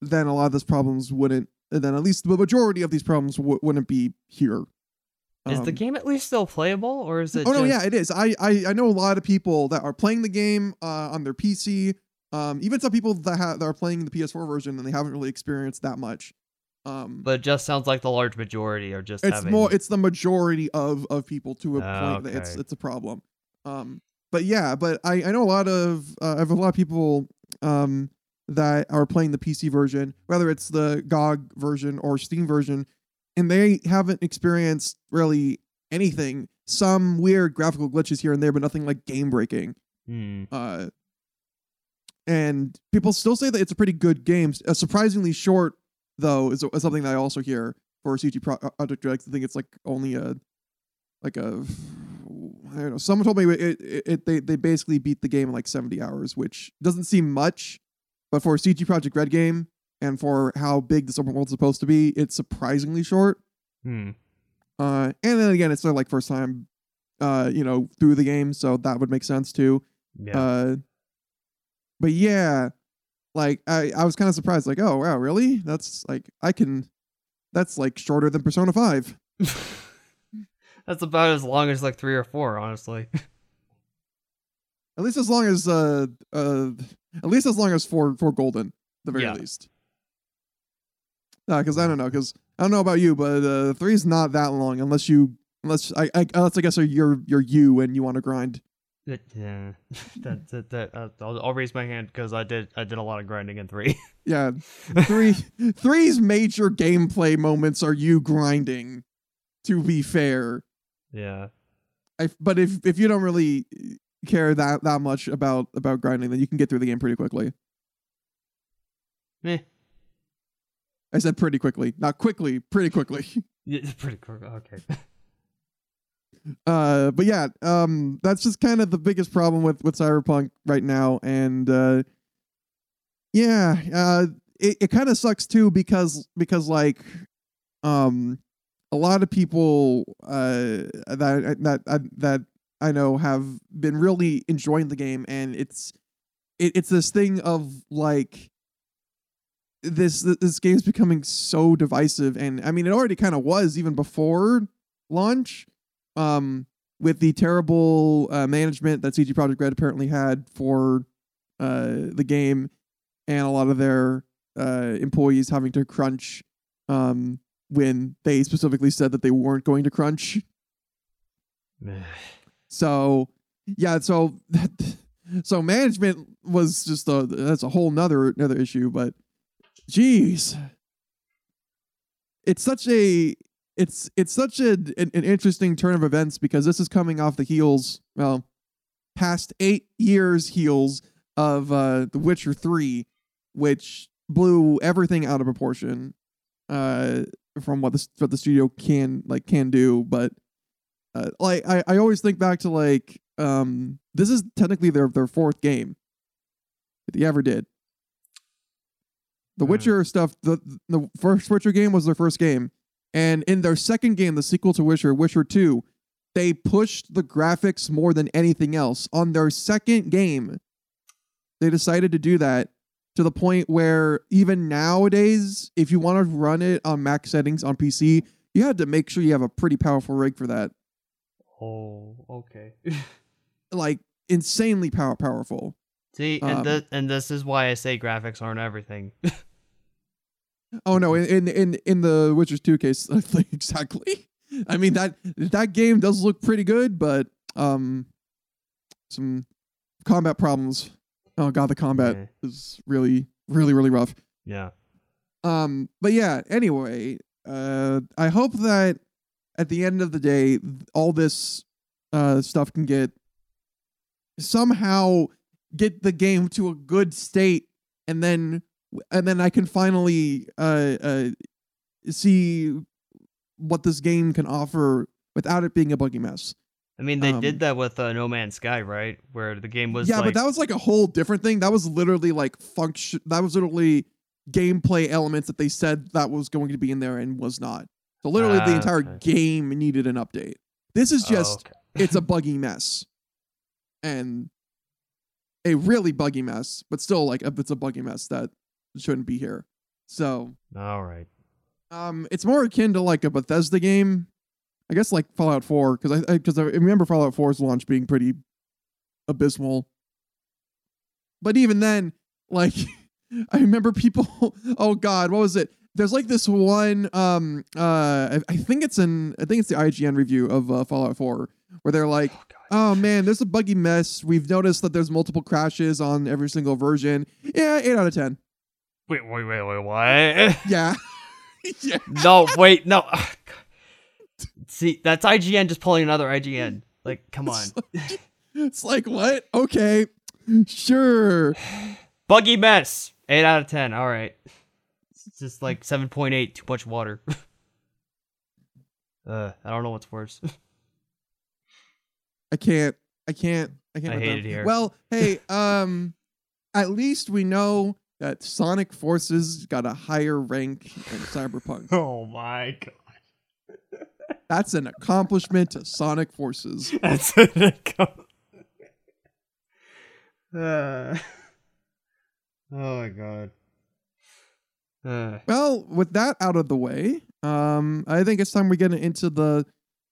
then a lot of these problems wouldn't. Then at least the majority of these problems w- wouldn't be here. is the Um, game at least still playable, or is it? Oh no, yeah, it is. I, I I know a lot of people that are playing the game uh, on their PC. Um, even some people that have that are playing the PS4 version and they haven't really experienced that much. Um, But it just sounds like the large majority are just. it's having, more it's the majority of of people to a Ah, point that it's it's a problem. Um, but yeah, but I I know a lot of uh, I have a lot of people um that are playing the PC version, whether it's the GOG version or Steam version, and they haven't experienced really anything. Some weird graphical glitches here and there, but nothing like game breaking. Hmm. Uh, and people still say that it's a pretty good game. Uh, surprisingly short, though, is, is something that I also hear for CD uh, Projekt. I think it's like only a, like a, I don't know. Someone told me it, it, it they they basically beat the game in like seventy hours, which doesn't seem much, but for a CD Projekt Red game and for how big this open world's supposed to be, it's surprisingly short. Hmm. Uh, and then again, it's their like first time, uh, you know, through the game, so that would make sense too. Yeah. Uh, but yeah, like I, I was kind of surprised, like, oh wow, really? That's like I can, that's like shorter than Persona Five. That's about as long as like three or four, honestly. At least as long as uh uh At least as long as four four golden, the very Yeah. least. Because I don't know, because I don't know about you, but uh, three's not that long unless you unless I, I unless I guess you're you're you and you want to grind. Yeah, that that, that uh, I'll, I'll raise my hand because I did I did a lot of grinding in three. Yeah, three three's major gameplay moments are you grinding. To be fair, yeah, I, but if if you don't really care that that much about about grinding, then you can get through the game pretty quickly. Meh. I said pretty quickly, not quickly, pretty quickly. yeah, it's pretty cool. Okay. Uh, but yeah, um, that's just kind of the biggest problem with with Cyberpunk right now, and uh, yeah, uh, it it kind of sucks too because because like, um, a lot of people uh that that that that I know have been really enjoying the game, and it's it, it's this thing of like this this game's becoming so divisive and i mean it already kind of was even before launch um with the terrible uh, management that CD Projekt Red apparently had for uh the game and a lot of their uh employees having to crunch um when they specifically said that they weren't going to crunch so yeah, so that, so management was just a that's a whole nother another issue, but jeez. It's such a it's it's such a, an, an interesting turn of events because this is coming off the heels, well, past eight years heels of uh The Witcher 3, which blew everything out of proportion uh from what the what the studio can like can do, but uh, like I, I always think back to like um this is technically their their fourth game that they ever did. The Hmm. Witcher stuff the the first Witcher game was their first game. And in their second game, the sequel to Witcher, Witcher 2, they pushed the graphics more than anything else. On their second game, they decided to do that to the point where even nowadays, if you want to run it on max settings on PC, you had to make sure you have a pretty powerful rig for that. Oh, okay. Like insanely power powerful. See, and Um, this and this is why I say graphics aren't everything. Oh no, in in in, the Witcher 2 case, like, exactly. I mean that that game does look pretty good, but um some combat problems. Oh god, the combat Yeah. is really really really rough. yeah. Um but yeah, anyway, uh I hope that at the end of the day all this uh stuff can get somehow get the game to a good state and then and then I can finally uh uh see what this game can offer without it being a buggy mess. I mean, they Um, did that with uh, No Man's Sky, right? Where the game was yeah, like, but that was like a whole different thing. That was literally like function. That was literally gameplay elements that they said that was going to be in there and was not. So literally, the Ah, entire okay. game needed an update. This is Oh, just okay. it's a buggy mess, and a really buggy mess, but still like if it's a buggy mess that shouldn't be here. So all right. um, it's more akin to like a Bethesda game, I guess, like Fallout Four, because I because I, remember Fallout 4's launch being pretty abysmal. But even then, like, I remember people. Oh God, what was it? There's like this one. Um, uh, I, I think it's an. I think it's the IGN review of uh, Fallout 4, where they're like, Oh, "Oh man, there's a buggy mess. We've noticed that there's multiple crashes on every single version. Yeah, eight out of ten. Wait, wait, wait, wait, what? Yeah, yeah." no, wait, no. See, that's IGN just pulling another IGN. Like, come on. It's like what? Okay, sure. Buggy mess. 8 out of 10. All right. It's just like 7.8, too much water. uh, I don't know what's worse. I can't. I can't. I can't. I hate it here. Well, hey, um, at least we know that Sonic Forces got a higher rank than Cyberpunk. oh my god. That's an accomplishment to Sonic Forces. That's an account. Uh, oh my god. Uh, Well, with that out of the way, um, I think it's time we get into the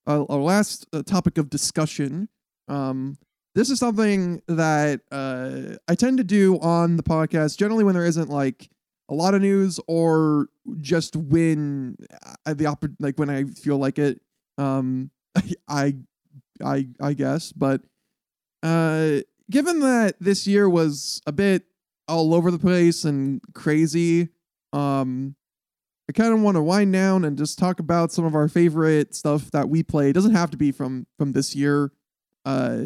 uh, our last uh, topic of discussion. Um, this is something that uh, I tend to do on the podcast generally when there isn't like a lot of news or just when I, the oppor- like when I feel like it. Um, I, I, I guess, but uh, given that this year was a bit all over the place and crazy, um, I kind of want to wind down and just talk about some of our favorite stuff that we play. It doesn't have to be from from this year, uh,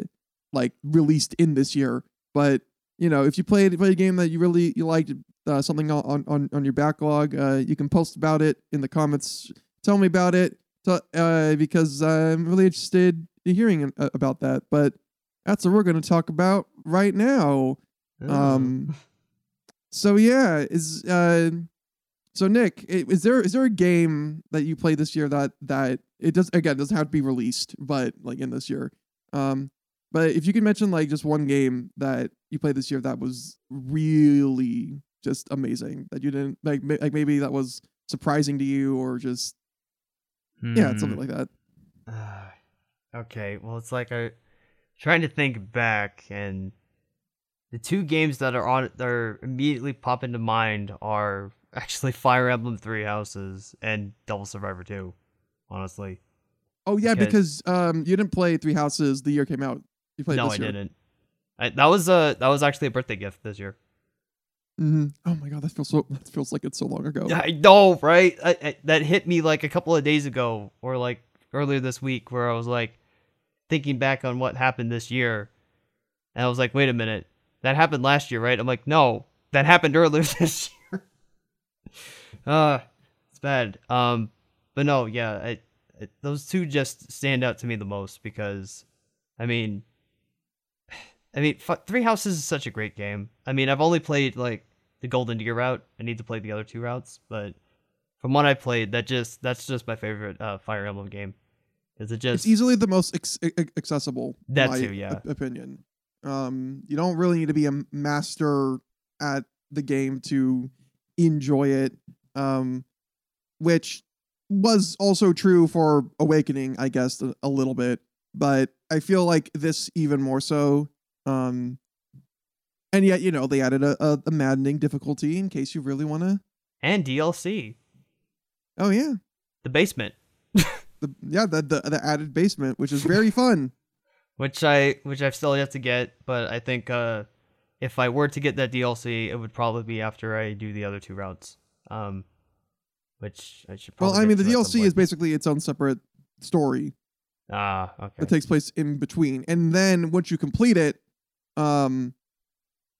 like released in this year. But you know, if you played played a game that you really you liked, uh, something on on on your backlog, uh, you can post about it in the comments. Tell me about it, to, uh, because I'm really interested in hearing uh, about that. But that's what we're going to talk about right now. Um, so yeah, is uh, so Nick, is there is there a game that you played this year that that it does again doesn't have to be released, but like in this year, um, but if you could mention like just one game that you played this year that was really just amazing that you didn't like ma- like maybe that was surprising to you or just yeah Hmm. something like that. Uh, okay, well, it's like I trying to think back, and the two games that are on that are immediately pop into mind are actually Fire Emblem Three Houses and Devil Survivor Two. Honestly, Oh yeah, Because- because um you didn't play Three Houses the year came out. You played no, this I year. didn't. I, that was a that was actually a birthday gift this year. Hmm Oh my god, that feels so that feels like it's so long ago. I know, right? I, I, that hit me like a couple of days ago, or like earlier this week, where I was like thinking back on what happened this year, and I was like, wait a minute, that happened last year, right? I'm like, no, that happened earlier this year. uh, it's bad. Um, but no, yeah, I, it, those two just stand out to me the most because, I mean, I mean, F- Three Houses is such a great game. I mean, I've only played like the Golden Deer route. I need to play the other two routes, but from what I played, that just that's just my favorite uh, Fire Emblem game. Is it just it's easily the most ex- accessible. That my too, yeah. op- opinion. Um, you don't really need to be a master at the game to enjoy it. Um, which was also true for Awakening, I guess, a, a little bit. But I feel like this even more so. Um, and yet, you know, they added a, a, a maddening difficulty in case you really want to. and DLC, Oh yeah, the basement, the yeah the, the the added basement, which is very fun. which I which I've still yet to get, but I think uh, if I were to get that DLC, it would probably be after I do the other two routes. Um, which I should. Well, I mean, the to at some DLC is basically its own separate story ah okay. that takes place in between, and then once you complete it, um,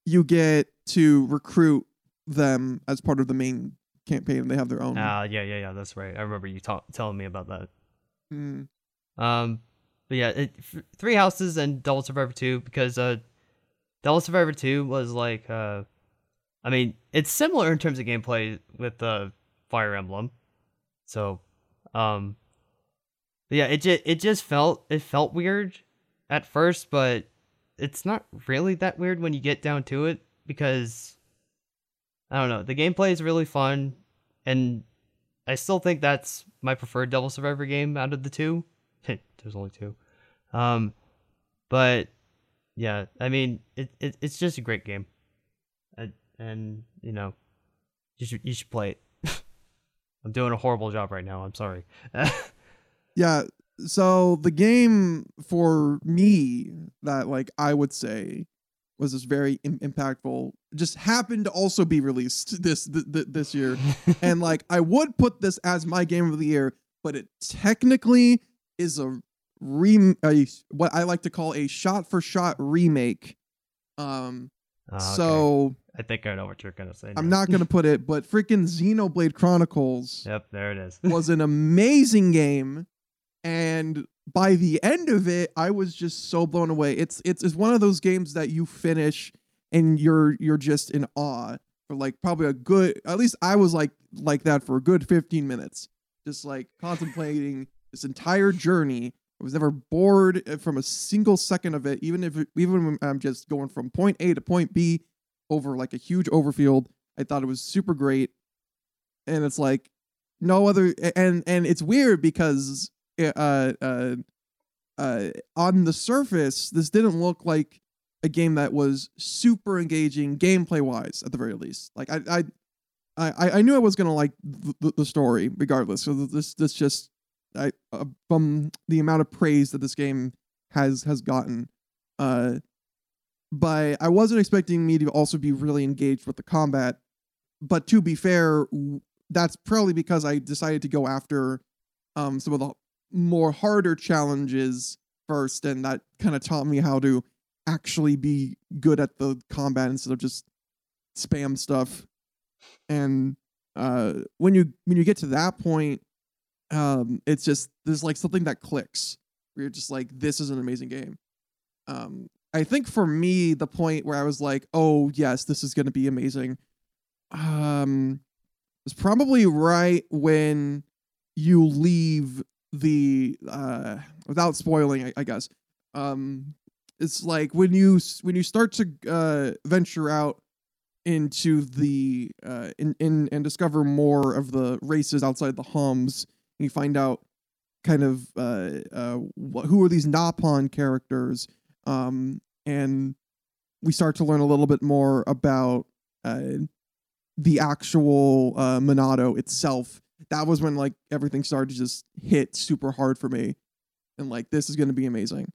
you get to recruit them as part of the main campaign, and they have their own. Ah yeah yeah yeah that's right. I remember you ta- telling me about that. Mm. Um, but yeah, it, f- Three Houses and Devil Survivor Two because uh, Devil Survivor Two was like uh, I mean it's similar in terms of gameplay with uh, Fire Emblem, so um, yeah, it just it just felt it felt weird at first, but it's not really that weird when you get down to it because I don't know the gameplay is really fun and I still think that's my preferred Devil Survivor game out of the two. There's only two. Um, but yeah, I mean, it, it it's just a great game, and, and you know, you should you should play it. I'm doing a horrible job right now. I'm sorry. Yeah. So the game for me that like I would say was this very Im- impactful just happened to also be released this th- th- this year and like I would put this as my game of the year, but it technically is a re a, what I like to call a shot for shot remake. Um, Ah, okay. so I think I know what you're gonna say. I'm not gonna put it, but freaking Xenoblade Chronicles Yep, there it is. was an amazing game, and by the end of it, I was just so blown away. It's it's it's one of those games that you finish and you're you're just in awe for like probably a good at least I was like like that for a good 15 minutes just like contemplating this entire journey I was never bored uh, from a single second of it even if even when I'm just going from point A to point B over like a huge overfield I thought it was super great and it's like no other and and it's weird because uh uh uh, on the surface, this didn't look like a game that was super engaging gameplay wise, at the very least. Like I, I, I, I knew I was gonna like the, the story regardless. So this, this just, I uh, from the amount of praise that this game has has gotten, uh, but I wasn't expecting me to also be really engaged with the combat. But to be fair, that's probably because I decided to go after um some of the more harder challenges first, and that kind of taught me how to actually be good at the combat instead of just spam stuff. And uh, when you when you get to that point, um, it's just there's like something that clicks. Where you're just like, this is an amazing game. Um, I think for me, the point where I was like, oh yes, this is gonna be amazing, um, was probably right when you leave the uh without spoiling I, I guess um it's like when you when you start to uh venture out into the uh in, in and discover more of the races outside the Homs you find out kind of uh uh wh- who are these Nopon characters um and we start to learn a little bit more about uh the actual uh monado itself that was when like everything started to just hit super hard for me. And like this is going to be amazing.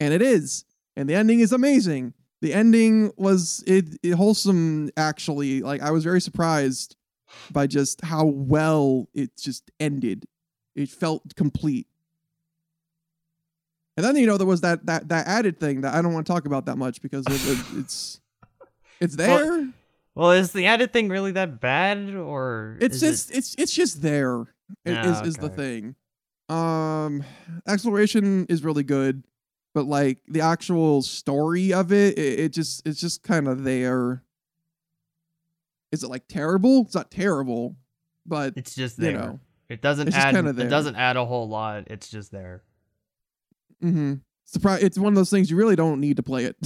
And it is. And the ending is amazing. The ending was it, it wholesome actually. Like i was very surprised by just how well it just ended. It felt complete. And then you know there was that that that added thing that i don't want to talk about that much because it, it, it's it's there. Well, Well, is the added thing really that bad, or It's just it... it's it's just there. i- Ah, Is is the thing. Um, exploration is really good, but like the actual story of it, it, it just it's just kind of there. Is it like terrible? It's not terrible, but It's just you there. know, it doesn't add. It doesn't add a whole lot. It's just there. mm-hmm. Surprise! It's one of those things you really don't need to play it.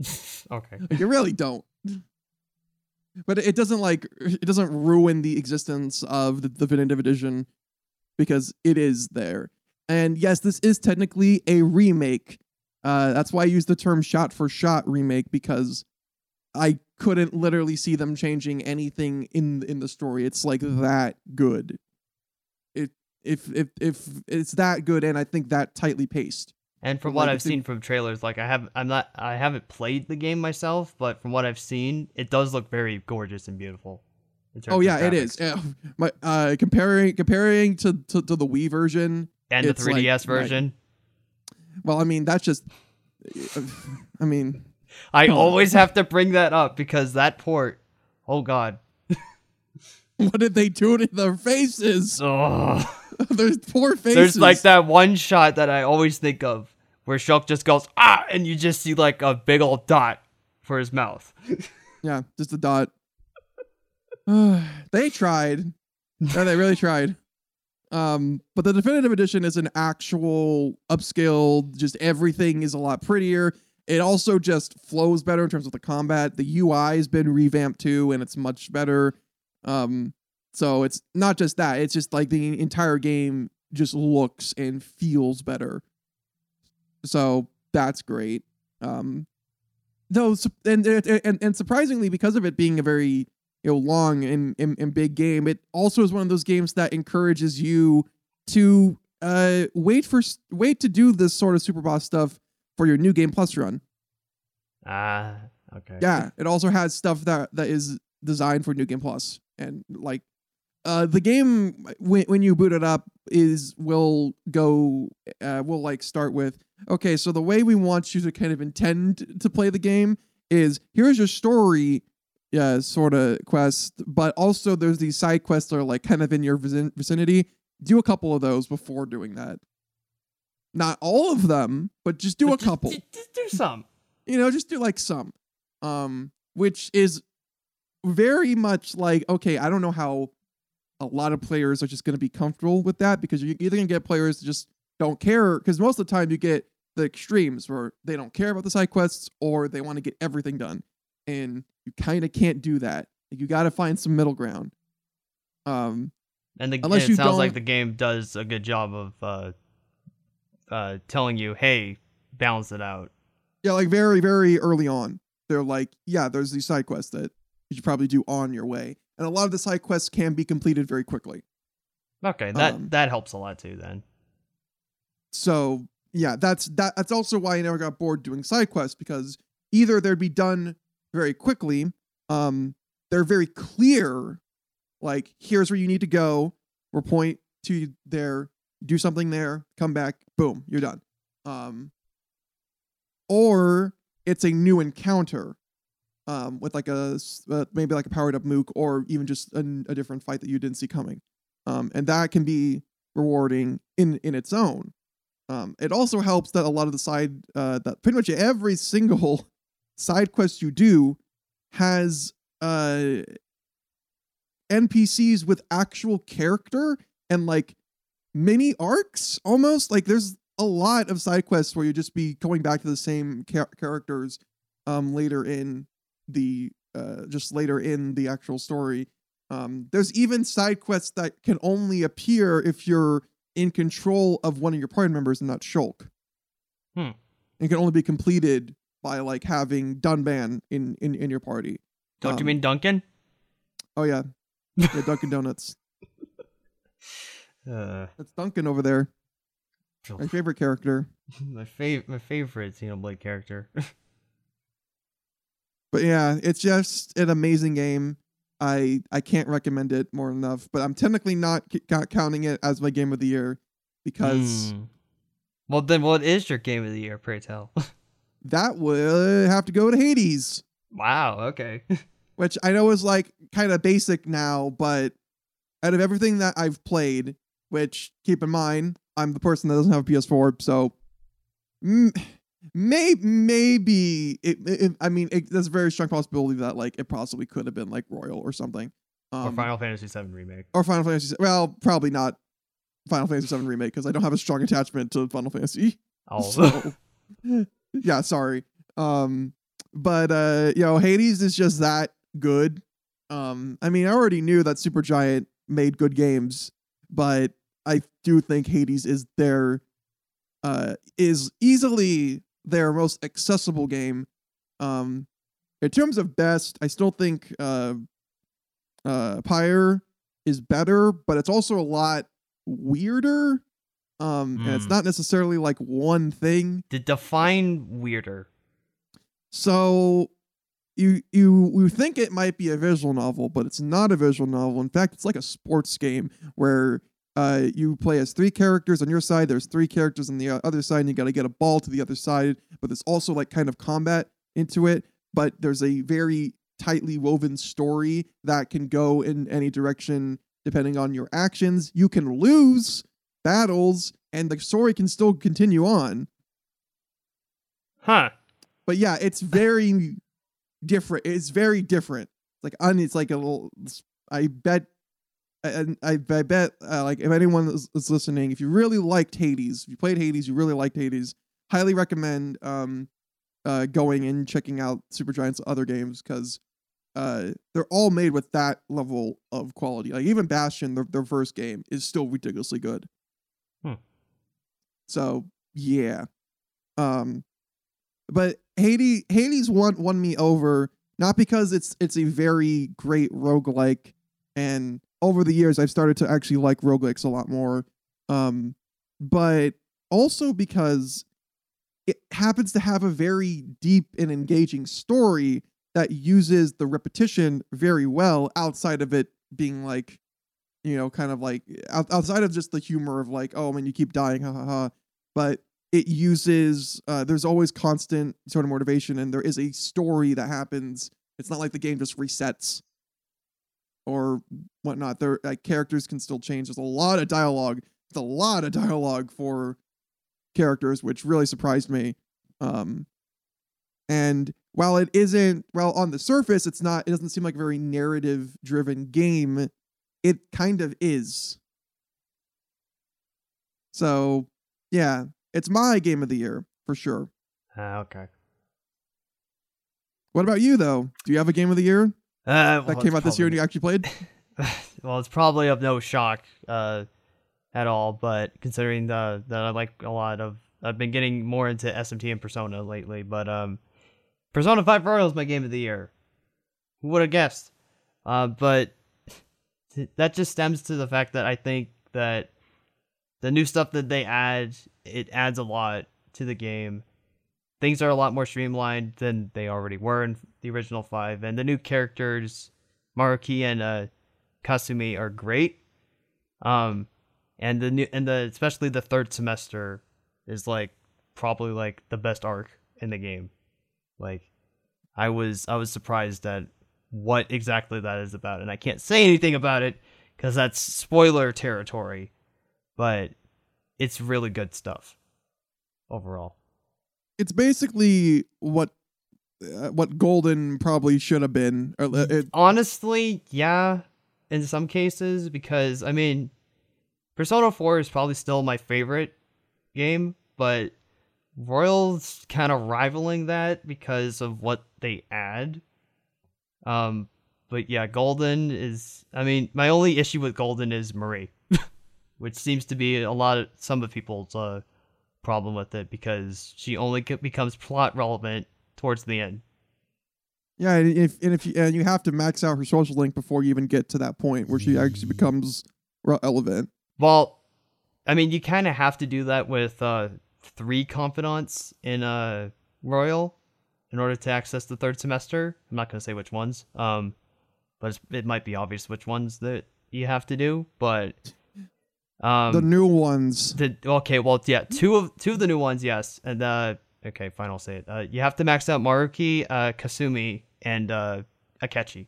okay. You really don't. But it doesn't like it doesn't ruin the existence of the definitive edition because it is there. And yes, this is technically a remake. Uh, that's why I use the term shot for shot remake because I couldn't literally see them changing anything in in the story. It's like that good. It if if if it's that good and I think that tightly paced. And from Like, what I've it's a- seen from trailers, like I have, I'm not, I haven't played the game myself, but from what I've seen, it does look very gorgeous and beautiful. Oh yeah, it is. Uh, my uh comparing comparing to, to to the Wii version, And the 3DS night- version. Well, I mean, that's just. I mean, I always have to bring that up because that port. Oh God. what did they do to their faces? Ugh. There's poor faces. There's like that one shot that I always think of where Shulk just goes ah, and you just see like a big old dot for his mouth. Yeah, just a dot. they tried. They really tried. Um, but the definitive edition is an actual upscaled. Just everything is a lot prettier. It also just flows better in terms of the combat. The UI has been revamped too, and it's much better. Um, so it's not just that; it's just like the entire game just looks and feels better. So that's great. Um, though, and and and surprisingly, because of it being a very you know long and, and, and big game, it also is one of those games that encourages you to uh wait for wait to do this sort of super boss stuff for your new game plus run. Ah, okay. Yeah, it also has stuff that that is designed for New Game Plus, and like, uh, the game when when you boot it up is will go uh will like start with okay, so the way we want you to kind of intend to play the game is here's your story, yeah, sort of quest, but also there's these side quests that are like kind of in your vicinity. Do a couple of those before doing that. Not all of them, but just do But a just- couple Just, just do some. you know just do like some um which is very much like okay i don't know how a lot of players are just going to be comfortable with that because you're either going to get players that just don't care because most of the time you get the extremes where they don't care about the side quests or they want to get everything done and you kind of can't do that. Like, you got to find some middle ground. Um And the Unless and it sounds like the game does a good job of uh uh, telling you, "Hey, balance it out." Yeah, like very, very early on, they're like, yeah, there's these side quests that you should probably do on your way, and a lot of the side quests can be completed very quickly. Okay, that Um, that helps a lot too. Then. So yeah, that's that. That's also why I never got bored doing side quests because either they'd be done very quickly, um, they're very clear, like here's where you need to go, or point to there, do something there, come back, boom, you're done. Um, or it's a new encounter, um, with like a uh, maybe like a powered up mook, or even just a, a different fight that you didn't see coming, um, and that can be rewarding in in its own. Um, it also helps that a lot of the side, uh, that pretty much every single side quest you do has uh, NPCs with actual character and like mini arcs almost. Like there's a lot of side quests where you just be going back to the same char- characters um, later in the uh, just later in the actual story. Um, there's even side quests that can only appear if you're in control of one of your party members and not Shulk. Hmm. And can only be completed by like having Dunban in in, in your party. Don't you Um, mean Duncan? Oh yeah, yeah, Dunkin' Donuts. Uh, That's Duncan over there. My favorite character. my fav- my favorite Xenoblade character. But yeah, it's just an amazing game. I I can't recommend it more enough. But I'm technically not c- counting it as my game of the year because Hmm. Well, then, what is your game of the year? Pray tell. that would have to go to Hades. wow. Okay. which I know is like kind of basic now, but out of everything that I've played, which keep in mind, I'm the person that doesn't have a PS4, so mm, may, maybe it, it, I mean, it, there's a very strong possibility that like it possibly could have been like Royal or something, um, or Final Fantasy VII remake. or Final Fantasy. Well, probably not Final Fantasy VII remake because I don't have a strong attachment to Final Fantasy. Oh. So, yeah, sorry. Um, but uh, you know, Hades is just that good. Um, I mean, I already knew that Supergiant made good games, but I do think Hades is their uh is easily their most accessible game. Um, in terms of best, I still think uh, uh, Pyre is better, but it's also a lot weirder. Um, and it's Hmm. not necessarily like one thing. To define weirder. So you you you think it might be a visual novel, but it's not a visual novel. In fact, it's like a sports game where uh, you play as three characters on your side. There's three characters on the other side, and you got to get a ball to the other side. But there's also like kind of combat into it. But there's a very tightly woven story that can go in any direction depending on your actions. You can lose battles, and the story can still continue on Huh. but yeah, it's very different. It's very different. Like it's like a little. I bet, and I, I bet, uh, like if anyone is, is listening, if you really liked Hades, if you played Hades, you really liked Hades, highly recommend um, uh, going and checking out Supergiant's other games because uh, they're all made with that level of quality. Like even Bastion, their, their first game, is still ridiculously good. Hmm. So yeah, um, but Hades Hades won won me over not because it's it's a very great roguelike and over the years I've started to actually like roguelikes a lot more. Um but also because it happens to have a very deep and engaging story that uses the repetition very well outside of it being like you know kind of like outside of just the humor of like oh man you keep dying ha ha ha. But it uses uh, there's always constant sort of motivation and there is a story that happens. It's not like the game just resets or whatnot there like characters can still change there's a lot of dialogue there's a lot of dialogue for characters which really surprised me um and while it isn't well on the surface it's not it doesn't seem like a very narrative driven game it kind of is so yeah it's my game of the year for sure. Ah, okay. What about you though? Do you have a game of the year Uh, that came out this year and you actually played? well, it's probably of no shock. Uh, at all, but considering the that I like a lot of I've been getting more into SMT and Persona lately, but um Persona 5 Royal is my game of the year. Who would have guessed? Uh, but that just stems to the fact that I think that the new stuff that they add, it adds a lot to the game. Things are a lot more streamlined than they already were in the original five, and the new characters, Maruki and uh, Kasumi, are great. Um, and the new and the especially the third semester is like probably like the best arc in the game. Like, I was I was surprised at what exactly that is about, and I can't say anything about it because that's spoiler territory. But it's really good stuff overall. It's basically what uh, what Golden probably should have been. Or, uh, it, Honestly, yeah, in some cases, because I mean, Persona 4 is probably still my favorite game, but Royal's kind of rivaling that because of what they add. Um, but yeah, Golden is. I mean, my only issue with Golden is Marie, which seems to be a lot of some of people's uh, problem with it because she only becomes plot relevant towards the end. Yeah, and if and if you, and you have to max out her social link before you even get to that point where she actually becomes relevant. Well, I mean, you kind of have to do that with uh, three confidants in a royal in order to access the third semester. I'm not going to say which ones, um, but it might be obvious which ones that you have to do. But um, the new ones. The okay, well, yeah, two of two of the new ones, yes, and uh, okay, fine, I'll say it. Uh, you have to max out Maruki, uh, Kasumi, and uh, Akechi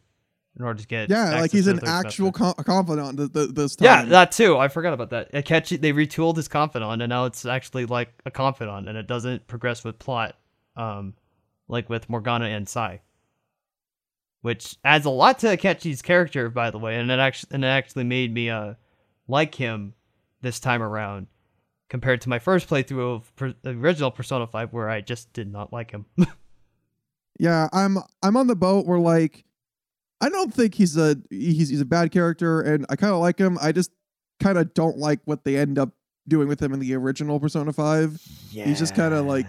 in order to get yeah, like he's an actual com- confidant th- th- this time. Yeah, that too. I forgot about that. Akechi, they retooled his confidant, and now it's actually like a confidant, and it doesn't progress with plot, um, like with Morgana and Sai, which adds a lot to Akechi's character, by the way, and it actually and it actually made me uh like him this time around compared to my first playthrough of per- the original Persona 5 where I just did not like him. yeah, I'm I'm on the boat where like I don't think he's a he's he's a bad character, and I kind of like him. I just kind of don't like what they end up doing with him in the original Persona Five. Yeah. He's just kind of like,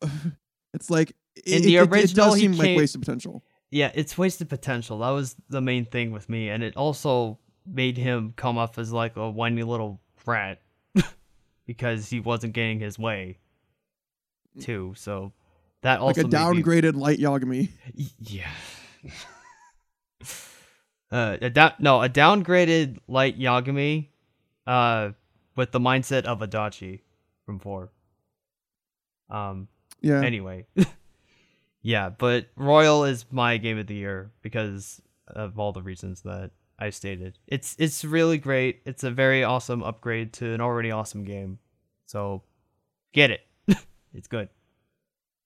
it's like in it, the original, it, it does seem came, like wasted potential. Yeah, it's wasted potential. That was the main thing with me, and it also made him come off as like a whiny little brat because he wasn't getting his way too. So that also like a downgraded me... light Yagami. Yeah. Uh, a da- no, a downgraded light Yagami, uh, with the mindset of Adachi from four. Um. Yeah. Anyway. yeah, but Royal is my game of the year because of all the reasons that I stated. It's it's really great. It's a very awesome upgrade to an already awesome game. So, get it. it's good.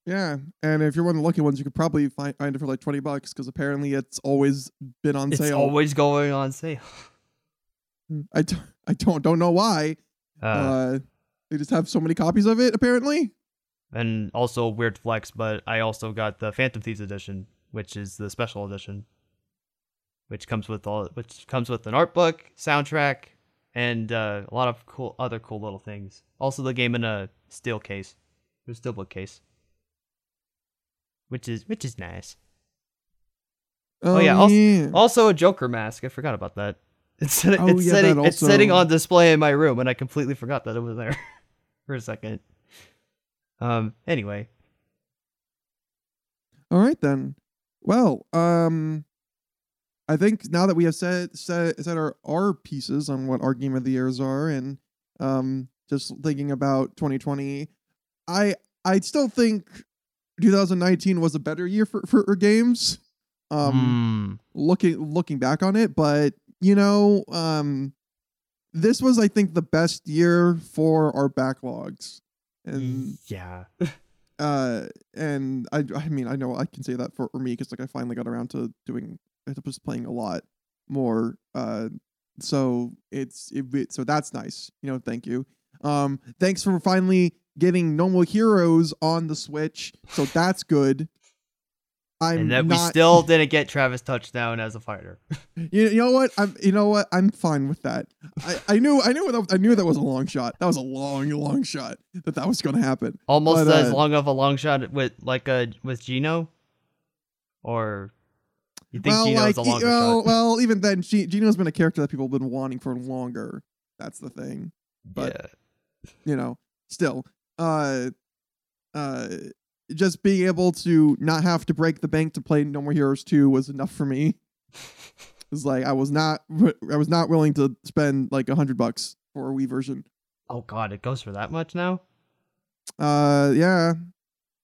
Yeah, and if you're one of the lucky ones, you could probably find, find it for like twenty bucks because apparently it's always been on it's sale. It's always going on sale. Hmm, I, d- I don't don't know why. Uh, uh, they just have so many copies of it apparently. And also weird flex, but I also got the Phantom Thieves edition, which is the special edition, which comes with all which comes with an art book, soundtrack, and uh, a lot of cool other cool little things. Also, the game in a steel case, a steelbook case which is which is nice. Oh, oh yeah, also, yeah, also, a Joker mask. I forgot about that. It's, oh, it's yeah, sitting also... it's sitting on display in my room, and I completely forgot that it was there for a second. Um. Anyway. All right then. Well, um, I think now that we have said said said our our pieces on what our game of the years are, and um, just thinking about 2020, I I still think 2019 was a better year for, for games. Um, mm. looking looking back on it, but you know, um, this was I think the best year for our backlogs, and yeah. uh, and I I mean I know I can say that for, for me because like I finally got around to doing was playing a lot more. Uh, so it's it, so that's nice. You know, thank you. Um, thanks for finally getting No More Heroes on the Switch, so that's good. I'm and that not, we still didn't get Travis touchdown as a fighter. You, you know what? I'm you know what? I'm fine with that. I, I knew I knew that I knew that was a long shot. That was a long long shot that that was going to happen. Almost But, as uh, long of a long shot with like a with Geno, or you think well, Geno's like a longer well, shot? well, even then, Geno's been a character that people have been wanting for longer. That's the thing. but- yeah. you know, still, uh, uh, just being able to not have to break the bank to play No More Heroes 2 was enough for me. It's like I was not, I was not willing to spend like a hundred bucks for a Wii version. Oh god, it goes for that much now. Uh, yeah,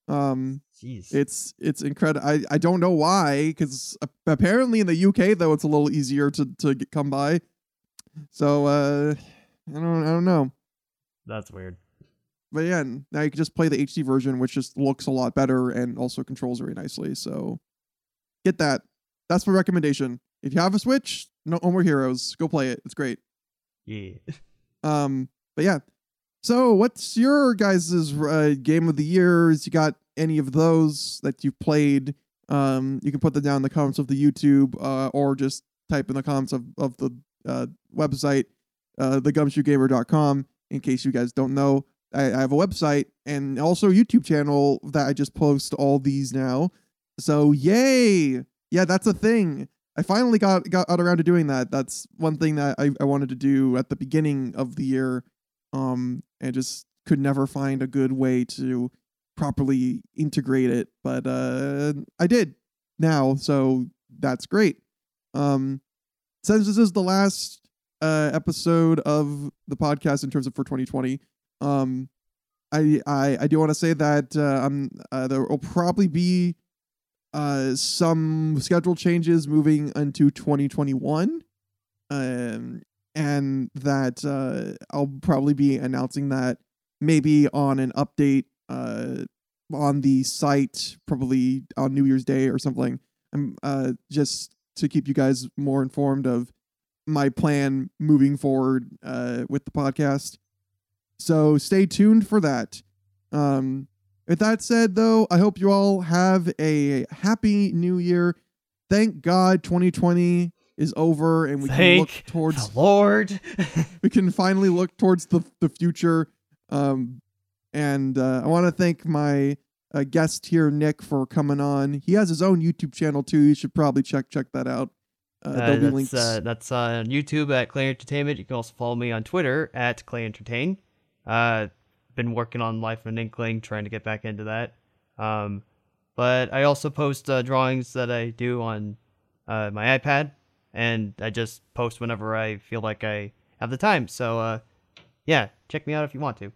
um, Jeez. it's it's incredible. I I don't know why, because apparently in the UK though it's a little easier to to get, come by. So uh, I don't I don't know. That's weird. but yeah, now you can just play the HD version, which just looks a lot better and also controls very nicely. So get that. That's my recommendation. If you have a Switch, no no more heroes. Go play it. It's great. Yeah. Um, but yeah. So what's your guys' uh, game of the years? You got any of those that you've played? Um, you can put them down in the comments of the YouTube, uh, or just type in the comments of, of the uh, website, uh, thegumshoegamer.com. In case you guys don't know, I, I have a website and also a YouTube channel that I just post all these now. So yay! Yeah, that's a thing. I finally got got around to doing that. That's one thing that I, I wanted to do at the beginning of the year, um, and just could never find a good way to properly integrate it. But uh, I did now, so that's great. Um, since this is the last uh, episode of the podcast in terms of for 2020, um, I I, I do want to say that uh, I'm uh, there will probably be uh, some schedule changes moving into 2021. Um, and that uh, I'll probably be announcing that maybe on an update uh, on the site, probably on New Year's Day or something. I'm uh, just to keep you guys more informed of my plan moving forward uh, with the podcast. So stay tuned for that. Um, with that said, though, I hope you all have a happy new year. Thank God 2020 is over and we can look towards the Lord. we can finally look towards the the future. Um, and uh, I want to thank my uh, guest here, Nick, for coming on. He has his own YouTube channel too. You should probably check check that out. Uh, Uh, there'll be that's links. uh, that's on YouTube at Clay Entertainment. You can also follow me on Twitter at Clay Entertain. Uh, been working on Life of an Inkling, trying to get back into that. Um, but I also post uh, drawings that I do on uh, my iPad, and I just post whenever I feel like I have the time. So uh, yeah, check me out if you want to.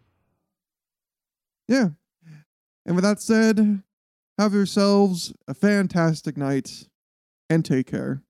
Yeah. And with that said, have yourselves a fantastic night and take care.